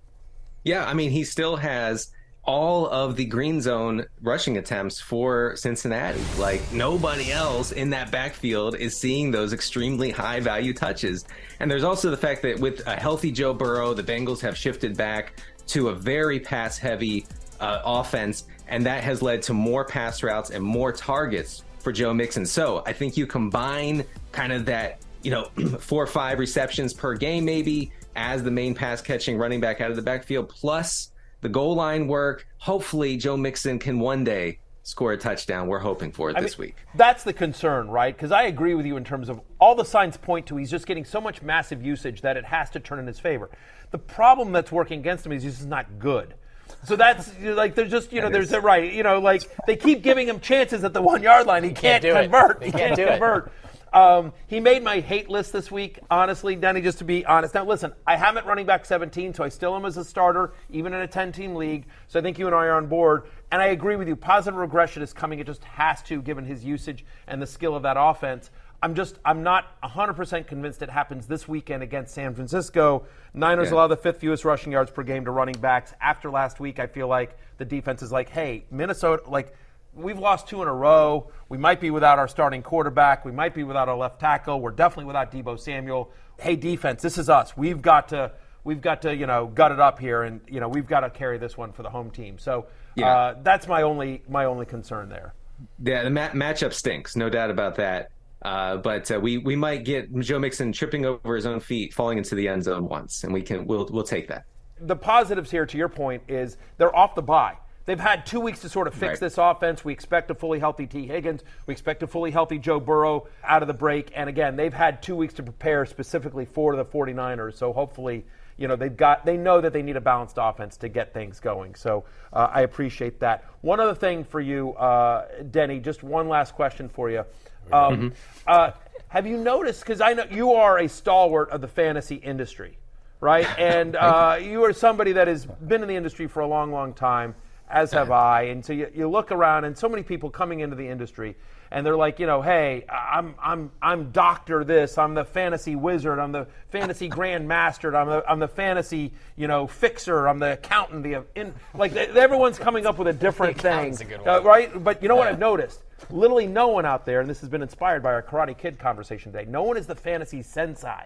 Yeah, I mean, he still has all of the green zone rushing attempts for Cincinnati. Like nobody else in that backfield is seeing those extremely high value touches. And there's also the fact that with a healthy Joe Burrow, the Bengals have shifted back to a very pass heavy uh, offense, and that has led to more pass routes and more targets for Joe Mixon. So I think you combine kind of that, you know, [CLEARS THROAT] four or five receptions per game, maybe as the main pass catching running back out of the backfield, plus the goal line work. Hopefully, Joe Mixon can one day score a touchdown. We're hoping for it I this mean, week. That's the concern, right? Because I agree with you in terms of all the signs point to he's just getting so much massive usage that it has to turn in his favor. The problem that's working against him is he's just not good. So that's like there's just you know there's is- that right you know like they keep giving him chances at the one yard line he can't, can't do it. convert He he can't can't do it. Um, he made my hate list this week, honestly, Denny, just to be honest. Now, listen, I have him at running back 17, so I still am as a starter, even in a 10 team league. So I think you and I are on board. And I agree with you. Positive regression is coming. It just has to, given his usage and the skill of that offense. I'm just, I'm not 100% convinced it happens this weekend against San Francisco. Niners Yeah. allow the fifth fewest rushing yards per game to running backs. After last week, I feel like the defense is like, hey, Minnesota, like, we've lost two in a row. We might be without our starting quarterback. We might be without our left tackle. We're definitely without Deebo Samuel. Hey, defense, this is us. We've got to, we've got to, you know, gut it up here, and you know, we've got to carry this one for the home team. So Yeah. uh, that's my only, my only concern there. Yeah, the ma- matchup stinks, no doubt about that. Uh, but uh, we we might get Joe Mixon tripping over his own feet, falling into the end zone once, and we can we'll we'll take that. the positives here, to your point, is they're off the bye. They've had two weeks to sort of fix Right. this offense. We expect a fully healthy Tee Higgins. We expect a fully healthy Joe Burrow out of the break. And again, they've had two weeks to prepare specifically for the 49ers. So hopefully, you know, they've got they know that they need a balanced offense to get things going. So uh, I appreciate that. One other thing for you, uh, Denny, just one last question for you. Um, uh, have you noticed? Because I know you are a stalwart of the fantasy industry right? [LAUGHS] And uh, you are somebody that has been in the industry for a long, long time, as have [LAUGHS] I. And so you, you look around, and so many people coming into the industry, and they're like, you know, hey, I'm I'm I'm Doctor this, I'm the fantasy wizard, I'm the fantasy [LAUGHS] grandmaster, I'm the I'm the fantasy you know fixer, I'm the accountant, the in, like everyone's coming up with a different [LAUGHS] thing, Uh, right? But you know what I've noticed? Literally, no one out there, and this has been inspired by our Karate Kid conversation today. No one is the fantasy sensei.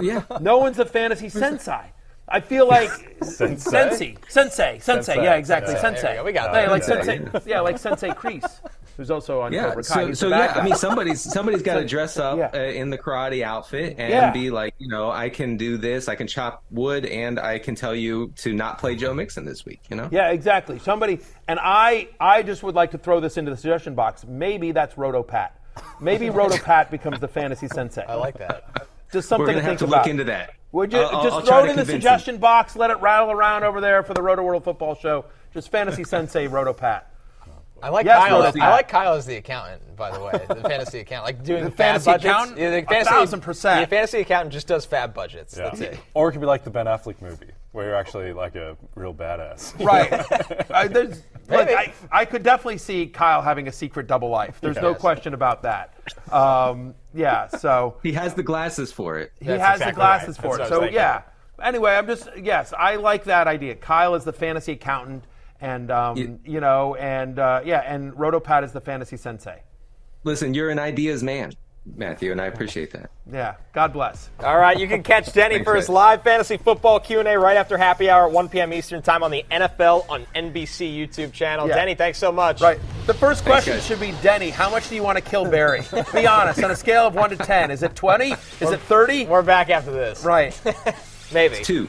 Yeah, No one's a fantasy sensei. I feel like Sensei? sensei, sensei, sensei. Sensei. Yeah, exactly, Yeah. sensei. There we go. We got Yeah, that. like Sensei. sensei. Yeah, like Sensei Kreese, who's also on yeah. Cobra Kai. So He's so yeah, guy. I mean somebody's somebody's got to dress up yeah. uh, in the karate outfit and Yeah. be like, you know, I can do this, I can chop wood, and I can tell you to not play Joe Mixon this week. You know. Yeah, exactly. Somebody, and I, I just would like to throw this into the suggestion box. Maybe that's Roto Pat. Maybe Roto Pat becomes the fantasy sensei. I like that. Just We're something gonna to have think to about. look into that. Would you I'll- I'll- just I'll throw it in the convince suggestion box? Let it rattle around over there for the Rotoworld Football Show. Just fantasy [LAUGHS] sensei Roto Pat. I like Yes, Kyle. Rosie. I like Kyle as the accountant, by the way, the fantasy accountant, like doing The fab fantasy budgets. accountant? Yeah, the A fantasy, thousand percent. The fantasy accountant just does fab budgets. Yeah. That's it. Or it could be like the Ben Affleck movie, where you're actually like a real badass. [LAUGHS] Right. I, [LAUGHS] there's, look, I, I could definitely see Kyle having a secret double life. There's no question about that. Um, yeah, so [LAUGHS] He has the glasses for it. he That's has the glasses right. for That's it. So was yeah. Anyway, I'm just yes, I like that idea. Kyle is the fantasy accountant, And um, you know, and uh, yeah, and Roto Pat is the fantasy sensei. Listen, you're an ideas man, Matthew, and I appreciate that. Yeah, God bless. All right, you can catch [LAUGHS] Denny for his live fantasy football Q&A right after happy hour at 1 p.m. Eastern Time on the NFL on NBC YouTube channel. Yeah. Denny, thanks so much. Right. The first Thanks, question guys. should be Denny, how much do you want to kill Berry? Be honest, on a scale of 1 to 10. Is it 20? Is it 30? We're back after this. Right. [LAUGHS] Maybe. Two.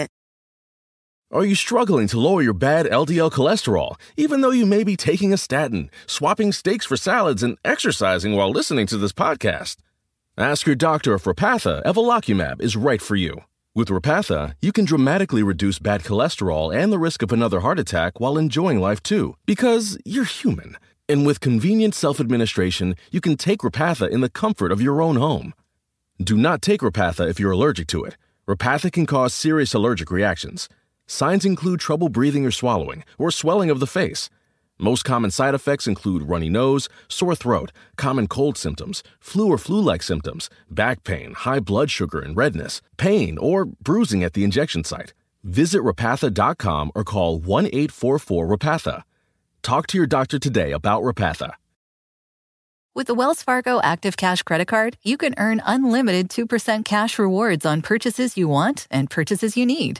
Are you struggling to lower your bad LDL cholesterol, even though you may be taking a statin, swapping steaks for salads, and exercising while listening to this podcast? Ask your doctor if Repatha Evolocumab is right for you. With Repatha, you can dramatically reduce bad cholesterol and the risk of another heart attack while enjoying life too, because you're human. And with convenient self administration, you can take Repatha in the comfort of your own home. Do not take Repatha if you're allergic to it. Repatha can cause serious allergic reactions. Signs include trouble breathing or swallowing, or swelling of the face. Most common side effects include runny nose, sore throat, common cold symptoms, flu or flu like symptoms, back pain, high blood sugar and redness, pain, or bruising at the injection site. Visit repatha.com or call 1 844 Repatha. Talk to your doctor today about Repatha. With the Wells Fargo Active Cash Credit Card, you can earn unlimited 2% cash rewards on purchases you want and purchases you need.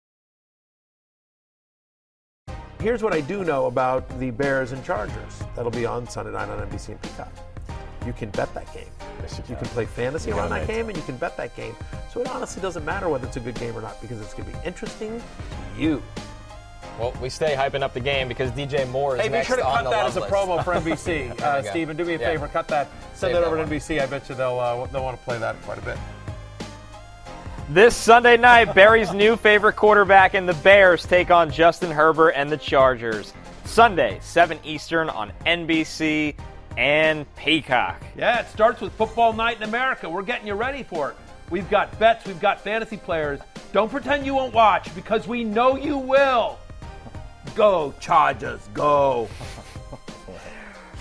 Here's what I do know about the Bears and Chargers. That'll be on Sunday night on NBC and Peacock. You can bet that game. you, can. play fantasy You on that game, and you can bet that game. So it honestly doesn't matter whether it's a good game or not because it's going to be interesting to you. Well, we stay hyping up the game because DJ Moore is Hey, be sure to cut that as a promo for [LAUGHS] NBC. There uh, we. Steven, do me a Yeah. favor, cut that, send Save that that over one. to NBC. I bet you they'll uh, they'll want to play that quite a bit. This Sunday night, Berry's new favorite quarterback and the Bears take on Justin Herbert and the Chargers. Sunday, 7 Eastern on NBC and Peacock. Yeah, it starts with football night in America. We're getting you ready for it. We've got bets, we've got fantasy players. Don't pretend you won't watch because we know you will. Go, Chargers, go.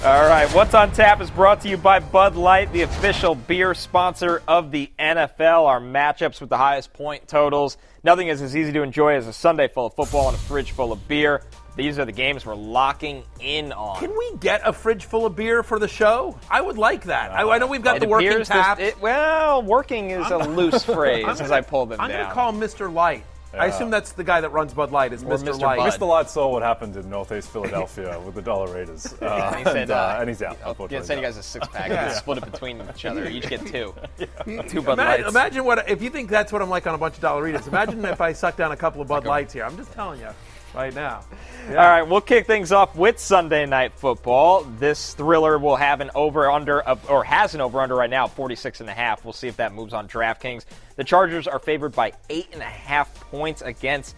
All right, What's on Tap is brought to you by Bud Light, the official beer sponsor of the NFL. Our matchups with the highest point totals. Nothing is as easy to enjoy as a Sunday full of football and a fridge full of beer. These are the games we're locking in on. Can we get a fridge full of beer for the show? I would like that. I, I know we've got the working appears this- tap. it- well, working is a loose [LAUGHS] phrase as I pull them down. I'm going to call Mr. Light. I assume that's the guy that runs Bud Light. Is Or Mr. Mr. Light? Bud. Mr. Light saw what happened in Northeast Philadelphia [LAUGHS] with the Dollar Raiders. [LAUGHS] Uh, and he said, and, uh, uh, and he's out. I'll unfortunately. send you guys a six [LAUGHS] pack. Yeah. and Split it between each other. Each get two. Two Bud Imagine, Lights. imagine what if you think that's what I'm like on a bunch of Dollar Dollaritas. Imagine if I suck down a couple of Bud Lights here. I'm just telling you right now. [LAUGHS] All right, we'll kick things off with Sunday Night Football. This thriller will have an over-under of, or has an over-under right now, 46 and a half. We'll see if that moves on DraftKings. The Chargers are favored by eight and a half points against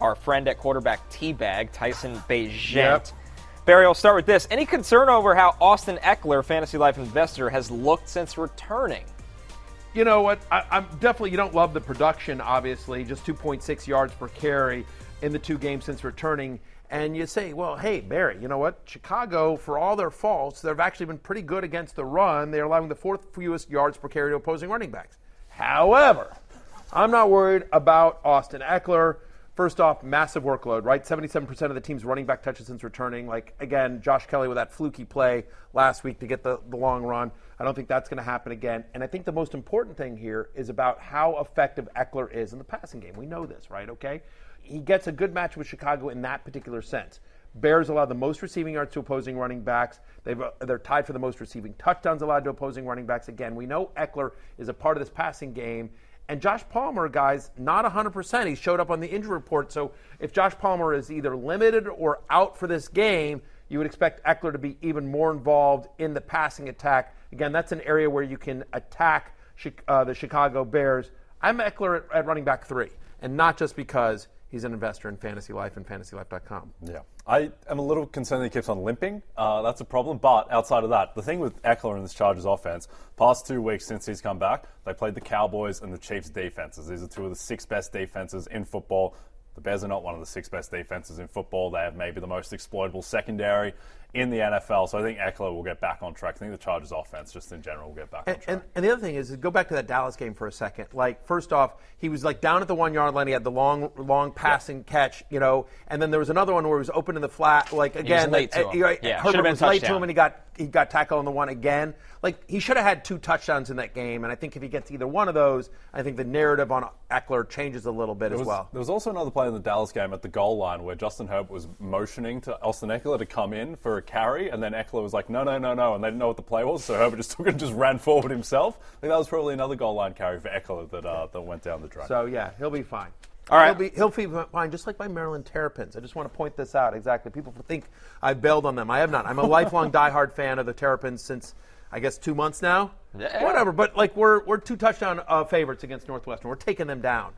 our friend at quarterback T-Bag, Tyson Bagent. Yep. Berry, I'll start with this. Any concern over how Austin Ekeler, Fantasy Life investor, has looked since returning? You know what? I, I'm definitely. You don't love the production, obviously. Just 2.6 yards per carry in the two games since returning. And you say, well, hey, Berry, you know what? Chicago, for all their faults, they've actually been pretty good against the run. They're allowing the fourth fewest yards per carry to opposing running backs. However, I'm not worried about Austin Ekeler. First off, massive workload, right? 77% of the team's running back touches since returning. Like, again, Josh Kelley with that fluky play last week to get the, the long run. I don't think that's going to happen again. And I think the most important thing here is about how effective Ekeler is in the passing game. We know this, right? Okay? He gets a good match with Chicago in that particular sense. Bears allow the most receiving yards to opposing running backs. They've, uh, they're tied for the most receiving touchdowns allowed to opposing running backs. Again, we know Ekeler is a part of this passing game. And Josh Palmer, guys, not 100%. He showed up on the injury report. So if Josh Palmer is either limited or out for this game, you would expect Ekeler to be even more involved in the passing attack. Again, that's an area where you can attack uh, the Chicago Bears. I'm Ekeler at, at running back three, and not just because he's an investor in Fantasy Life and FantasyLife.com. Yeah. I am a little concerned that he keeps on limping. Uh, that's a problem. But outside of that, the thing with Ekeler and this Chargers offense, past two weeks since he's come back, they played the Cowboys and the Chiefs defenses. These are two of the six best defenses in football. The Bears are not one of the six best defenses in football. They have maybe the most exploitable secondary in the NFL. So I think Ekeler will get back on track. I think the Chargers offense, just in general, will get back and, on track. And, and, the other thing is, go back to that Dallas game for a second. Like, first off, he was like down at the one yard line. He had the long, long passing yeah. catch, you know, and then there was another one where he was open in the flat. Like again, late like, to him. Uh, yeah, Herbert was late to him, and he got he got tackled on the one again. Like he should have had two touchdowns in that game, and I think if he gets either one of those, I think the narrative on Ekeler changes a little bit there as was, well. There was also another play in the Dallas game at the goal line where Justin Herbert was motioning to Austin Ekeler to come in for a carry, and then Ekeler was like, "No, no, no, no," and they didn't know what the play was, so Herbert just took it and just ran forward himself. I think that was probably another goal line carry for Ekeler that uh, that went down the drain. So yeah, he'll be fine. All right. He'll be, he'll be fine, just like my Maryland Terrapins. I just want to point this out exactly. People think I bailed on them. I have not. I'm a lifelong [LAUGHS] diehard fan of the Terrapins since I guess two months now. Yeah. Whatever. But like we're we're two touchdown uh, favorites against Northwestern. We're taking them down.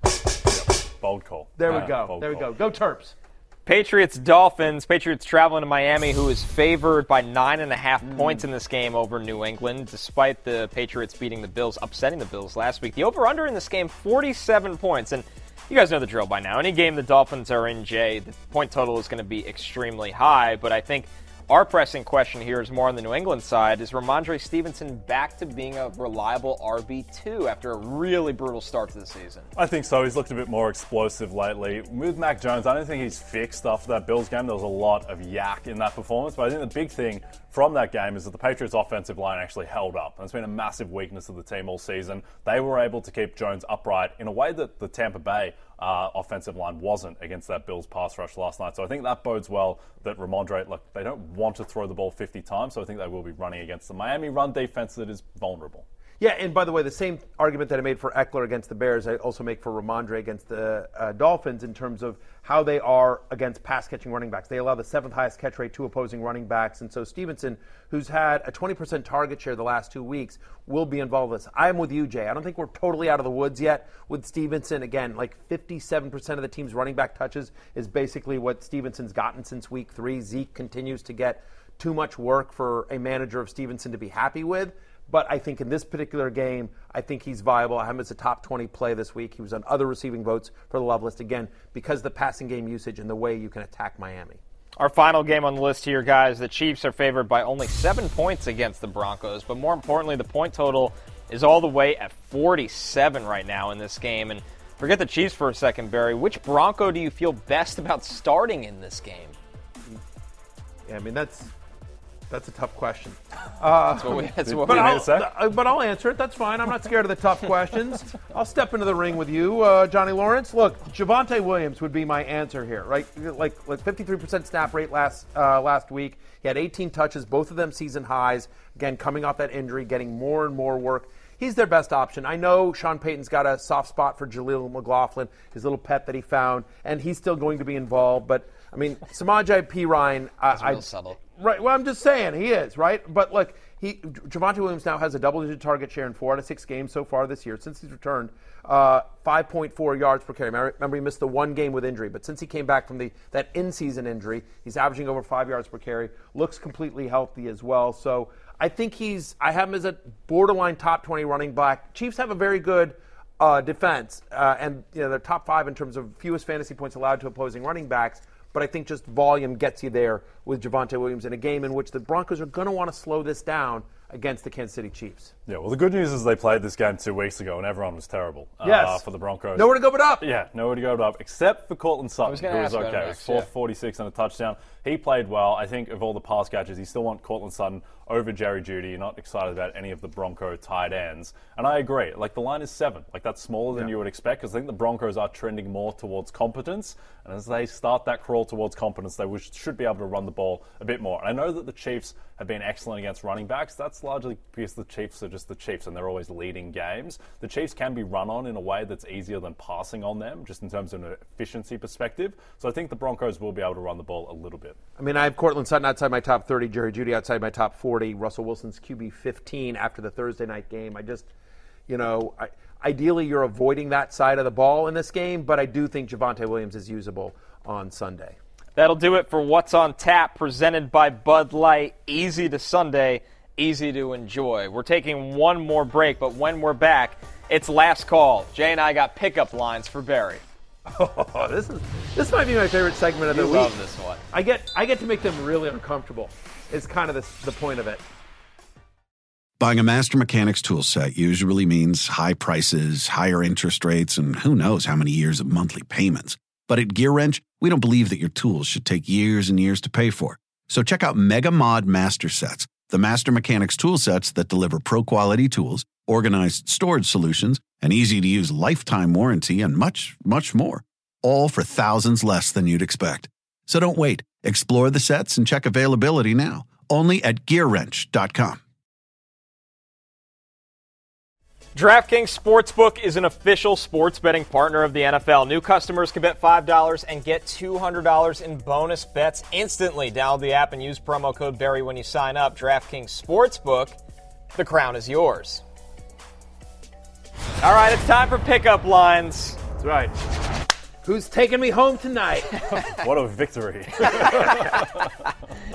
Bold call. There we Yeah, go. There we call. go. Go Terps. Patriots Dolphins. Patriots traveling to Miami, who is favored by nine and a half hmm. points in this game over New England, despite the Patriots beating the Bills, upsetting the Bills last week. The over under in this game, 47 points. And you guys know the drill by now. Any game the Dolphins are in, Jay, the point total is going to be extremely high. But I think our pressing question here is more on the New England side. Is Rhamondre Stevenson back to being a reliable RB2 after a really brutal start to the season? I think so. He's looked a bit more explosive lately. With Mac Jones, I don't think he's fixed after that Bills game. There was a lot of YAC in that performance, but I think the big thing from that game is that the Patriots' offensive line actually held up. And it's been a massive weakness of the team all season. They were able to keep Jones upright in a way that the Tampa Bay uh, offensive line wasn't against that Bills pass rush last night. So I think that bodes well that Rhamondre, look, they don't want to throw the ball 50 times, so I think they will be running against the Miami run defense that is vulnerable. Yeah, and by the way, the same argument that I made for Ekeler against the Bears, I also make for Rhamondre against the uh, Dolphins in terms of how they are against pass catching running backs. They allow the seventh highest catch rate to opposing running backs. And so Stevenson, who's had a 20% target share the last two weeks, will be involved with this. I'm with you, Jay. I don't think we're totally out of the woods yet with Stevenson. Again, like 57% of the team's running back touches is basically what Stevenson's gotten since week three. Zeke continues to get too much work for a manager of Stevenson to be happy with. But I think in this particular game, I think he's viable. I have him as a top 20 play this week. He was on other receiving votes for the love list again because of the passing game usage and the way you can attack Miami. Our final game on the list here, guys. The Chiefs are favored by only seven points against the Broncos, but more importantly, the point total is all the way at 47 right now in this game. And forget the Chiefs for a second, Berry. Which Bronco do you feel best about starting in this game? Yeah, I mean that's that's a tough question. Uh, That's what we- that's what but, we I'll, made it say. uh, but I'll answer it. That's fine. I'm not scared of the tough questions. [LAUGHS] I'll step into the ring with you, uh, Johnny Lawrence. Look, Javonte Williams would be my answer here, right? Like like 53% snap rate last uh, last week. He had 18 touches, both of them season highs. Again, coming off that injury, getting more and more work. He's their best option. I know Sean Payton's got a soft spot for Jaleel McLaughlin, his little pet that he found, and he's still going to be involved. But I mean, Samaje Perine, uh, I, real subtle. Right. Well, I'm just saying he is right. But look, he Javonte Williams now has a double-digit target share in four out of six games so far this year since he's returned. Uh, 5.4 yards per carry. Remember, he missed the one game with injury, but since he came back from the that in-season injury, he's averaging over five yards per carry. Looks completely healthy as well. So I think he's. I have him as a borderline top 20 running back. Chiefs have a very good. Uh, defense uh, and you know they're top five in terms of fewest fantasy points allowed to opposing running backs but I think just volume gets you there with Javonte Williams in a game in which the Broncos are going to want to slow this down against the Kansas City Chiefs. Yeah, well, the good news is they played this game two weeks ago and everyone was terrible uh, Yes. for the Broncos. Nowhere to go but up. Yeah, nowhere to go but up, except for Courtland Sutton, was who was okay. him He was next, 4 yeah. 46 and a touchdown. He played well. I think of all the pass catches, you still want Courtland Sutton over Jerry Jeudy. You're not excited about any of the Bronco tight ends. And I agree. Like, the line is seven. Like, that's smaller than you would expect because I think the Broncos are trending more towards competence. And as they start that crawl towards competence, they should be able to run the ball a bit more. And I know that the Chiefs have been excellent against running backs. That's largely because the Chiefs are just the Chiefs and they're always leading games. The Chiefs can be run on in a way that's easier than passing on them, just in terms of an efficiency perspective. So I think the Broncos will be able to run the ball a little bit. I mean, I have Courtland Sutton outside my top 30, Jerry Jeudy outside my top 40, Russell Wilson's QB 15 after the Thursday night game. I just, you know, I, ideally you're avoiding that side of the ball in this game, but I do think Javonte Williams is usable on Sunday. That'll do it for What's on Tap, presented by Bud Light. Easy to Sunday, easy to enjoy. We're taking one more break, but when we're back, it's last call. Jay and I got pickup lines for Berry. Oh, [LAUGHS] this is this might be my favorite segment of the You week. love this one. I get I get to make them really uncomfortable. It's kind of the, the point of it. Buying a Master Mechanics tool set usually means high prices, higher interest rates, and who knows how many years of monthly payments. But at GearWrench, we don't believe that your tools should take years and years to pay for. So check out Mega Mod Master Sets, the Master Mechanics tool sets that deliver pro quality tools, organized storage solutions, an easy to use lifetime warranty, and much, much more. All for thousands less than you'd expect. So don't wait. Explore the sets and check availability now. Only at GearWrench.com. DraftKings Sportsbook is an official sports betting partner of the NFL. New customers can bet $5 and get $200 in bonus bets instantly. Download the app and use promo code Berry when you sign up. DraftKings Sportsbook, the crown is yours. All right, it's time for pickup lines. That's right. Who's taking me home tonight? [LAUGHS] what a victory. [LAUGHS]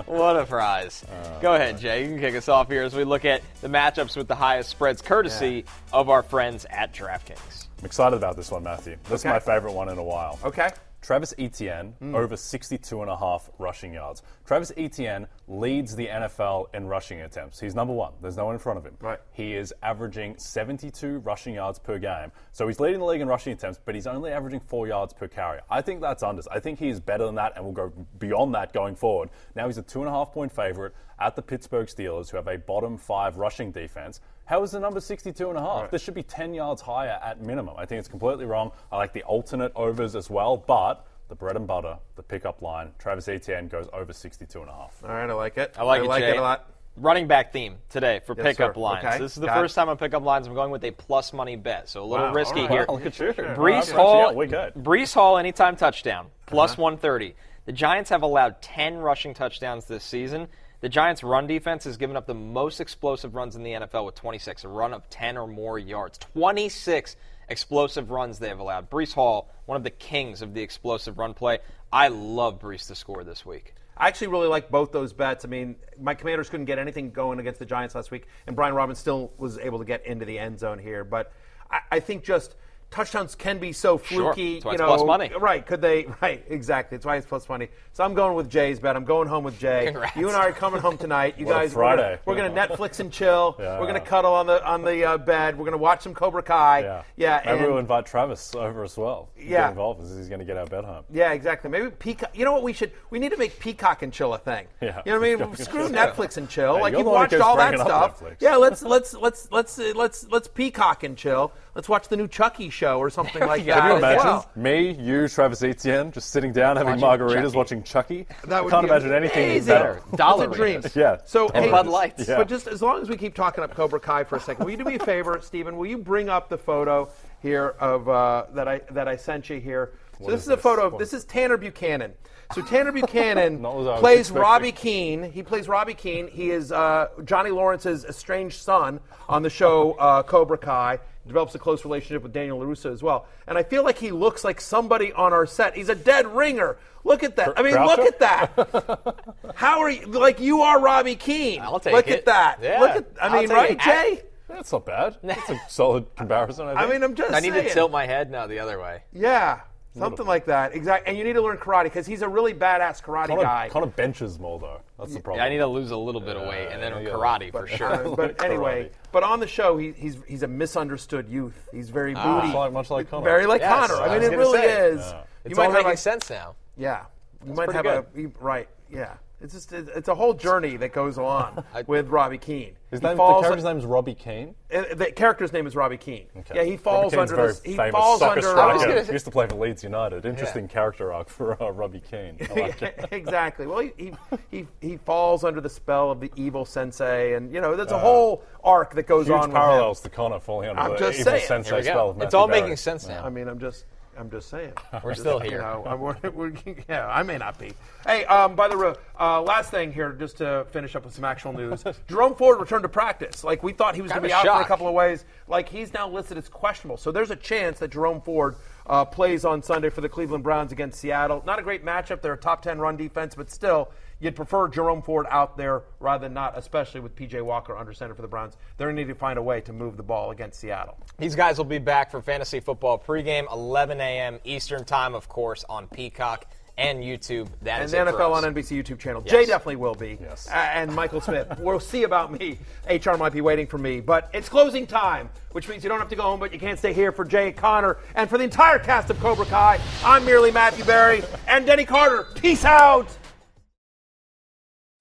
What a prize. Oh, Go ahead, Jay. You can kick us off here as we look at the matchups with the highest spreads, courtesy of our friends at DraftKings. I'm excited about this one, Matthew. This Okay. is my favorite one in a while. Okay. Travis Etienne, Hmm. over 62 and a half rushing yards. Travis Etienne leads the NFL in rushing attempts. He's number one. There's no one in front of him. Right. He is averaging 72 rushing yards per game. So he's leading the league in rushing attempts, but he's only averaging four yards per carry. I think that's unders. I think he's better than that and will go beyond that going forward. Now he's a two and a half point favorite at the Pittsburgh Steelers, who have a bottom five rushing defense. How is the number 62 and a half? This should be 10 yards higher at minimum. I think it's completely wrong. I like the alternate overs as well, but the bread and butter, the pickup line, Travis Etienne goes over 62 and a half. All right, I like it. I like it, Jay. it a lot. Running back theme today for Yes, pickup sir. lines. Okay, This is the got first it. time on pickup lines. I'm going with a plus money bet, so a little Wow, risky all right. here. Wow, look at you. Breece Wow, Hall, yeah, good. Breece Hall, anytime touchdown, plus Uh-huh. 130. The Giants have allowed 10 rushing touchdowns this season. The Giants' run defense has given up the most explosive runs in the NFL with 26, a run of 10 or more yards. 26 explosive runs they have allowed. Breece Hall, one of the kings of the explosive run play. I love Breece to score this week. I actually really like both those bets. I mean, my Commanders couldn't get anything going against the Giants last week, and Brian Robinson still was able to get into the end zone here. But I, I think just touchdowns can be so Sure. fluky. That's why you it's know, plus money. Right? Could they? [LAUGHS] Right? Exactly. That's why it's plus money. So I'm going with Jay's bet. I'm going home with Jay. Congrats. You and I are coming home tonight. You What a guys, we're gonna- Friday. we're gonna, Netflix and chill. [LAUGHS] Yeah. We're gonna cuddle on the on the uh, bed. We're gonna watch some Cobra Kai. Yeah. Yeah. Maybe and- we'll invite Travis over as well. Yeah. Get involved because he's going to get our bed home. Yeah, exactly. Maybe Peacock. You know what we should? We need to make Peacock and chill a thing. Yeah. You know what I mean? [LAUGHS] Screw Netflix and chill. Hey, like you're you've the one who watched all that stuff. Netflix. Yeah, let's let's let's let's uh, let's let's Peacock and chill. Let's watch the new Chucky show or something [LAUGHS] like that. Can you imagine well. me, you, Travis Etienne, just sitting down having Watching margaritas, Chucky. watching Chucky? That I can't be imagine anything better. Dollar dreams. Yeah. So And hey, Bud Lights. Yeah. But just as long as we keep talking up Cobra Kai for a second, will you do me a favor, [LAUGHS] Stephen? Will you bring up the photo here of uh, that I that I sent you here? So What this is is a photo of this is Tanner Buchanan. So Tanner [LAUGHS] Buchanan Not what I was plays. Robbie Keene. He plays Robbie Keene. He is uh, Johnny Lawrence's estranged son on the show uh, Cobra Kai. Develops a close relationship with Daniel LaRusso as well. And I feel like he looks like somebody on our set. He's a dead ringer. Look at that. I mean, look at that. [LAUGHS] How are you? Like you are Robbie Keane. I'll take look it. at that. Yeah. Look at. I I'll mean, right, it. Jay? That's not bad. That's a solid comparison. I, I mean, I'm just. I need saying. to tilt my head now the other way. Yeah. Something like that, exactly. And you need to learn karate because he's a really badass karate Connor, guy. of benches more though. That's the problem. Yeah, I need to lose a little bit of weight and then yeah, karate for Uh, sure. [LAUGHS] but anyway, but on the show, he, he's he's a misunderstood youth. He's very Ah. booty, Much like- much like Connor. very like Yes, Connor. I I mean, it really say. is. Yeah. You It's might all have making a- sense now. Yeah, you That's might pretty have a you- right. Yeah, it's just it- it's a whole journey that goes on [LAUGHS] with Robbie Keane. His He name, the falls- character's name is Robbie Keane. uh, the character's name is Robbie Keane. Okay. Yeah, he falls Robbie Keane's under very this. He famous falls soccer under. striker. He used to play for Leeds United. Interesting character arc for uh, Robbie Keane. I like [LAUGHS] it. [LAUGHS] exactly. Well, he, he he he falls under the spell of the evil sensei, and you know there's a Uh, whole arc that goes Huge on. with parallels to Connor falling under I'm the just evil saying. sensei There we go. spell of It's Matthew all Berry. making sense now. I mean, I'm just, I'm just saying. [LAUGHS] We're Just, still you here. know, I'm- we're- [LAUGHS] we're- yeah, I may not be. Hey, um, by the way, uh, last thing here, just to finish up with some actual news. [LAUGHS] Jerome Ford returned to practice. Like we thought he was going to be out for a couple of ways. Like he's now listed as questionable. So there's a chance that Jerome Ford uh, plays on Sunday for the Cleveland Browns against Seattle. Not a great matchup. They're a top 10 run defense, but still, you'd prefer Jerome Ford out there rather than not, especially with PJ Walker under center for the Browns. They're going to need to find a way to move the ball against Seattle. These guys will be back for fantasy football pregame, 11 a.m. Eastern time, of course, on Peacock and YouTube. That and is the it for NFL us. on NBC YouTube channel. Yes. Jay definitely will be. Yes. Uh, and Michael Smith. [LAUGHS] we'll see about me. HR might be waiting for me. But it's closing time, which means you don't have to go home, but you can't stay here for Jay Connor. And for the entire cast of Cobra Kai, I'm merely Matthew Berry and Denny Carter. Peace out.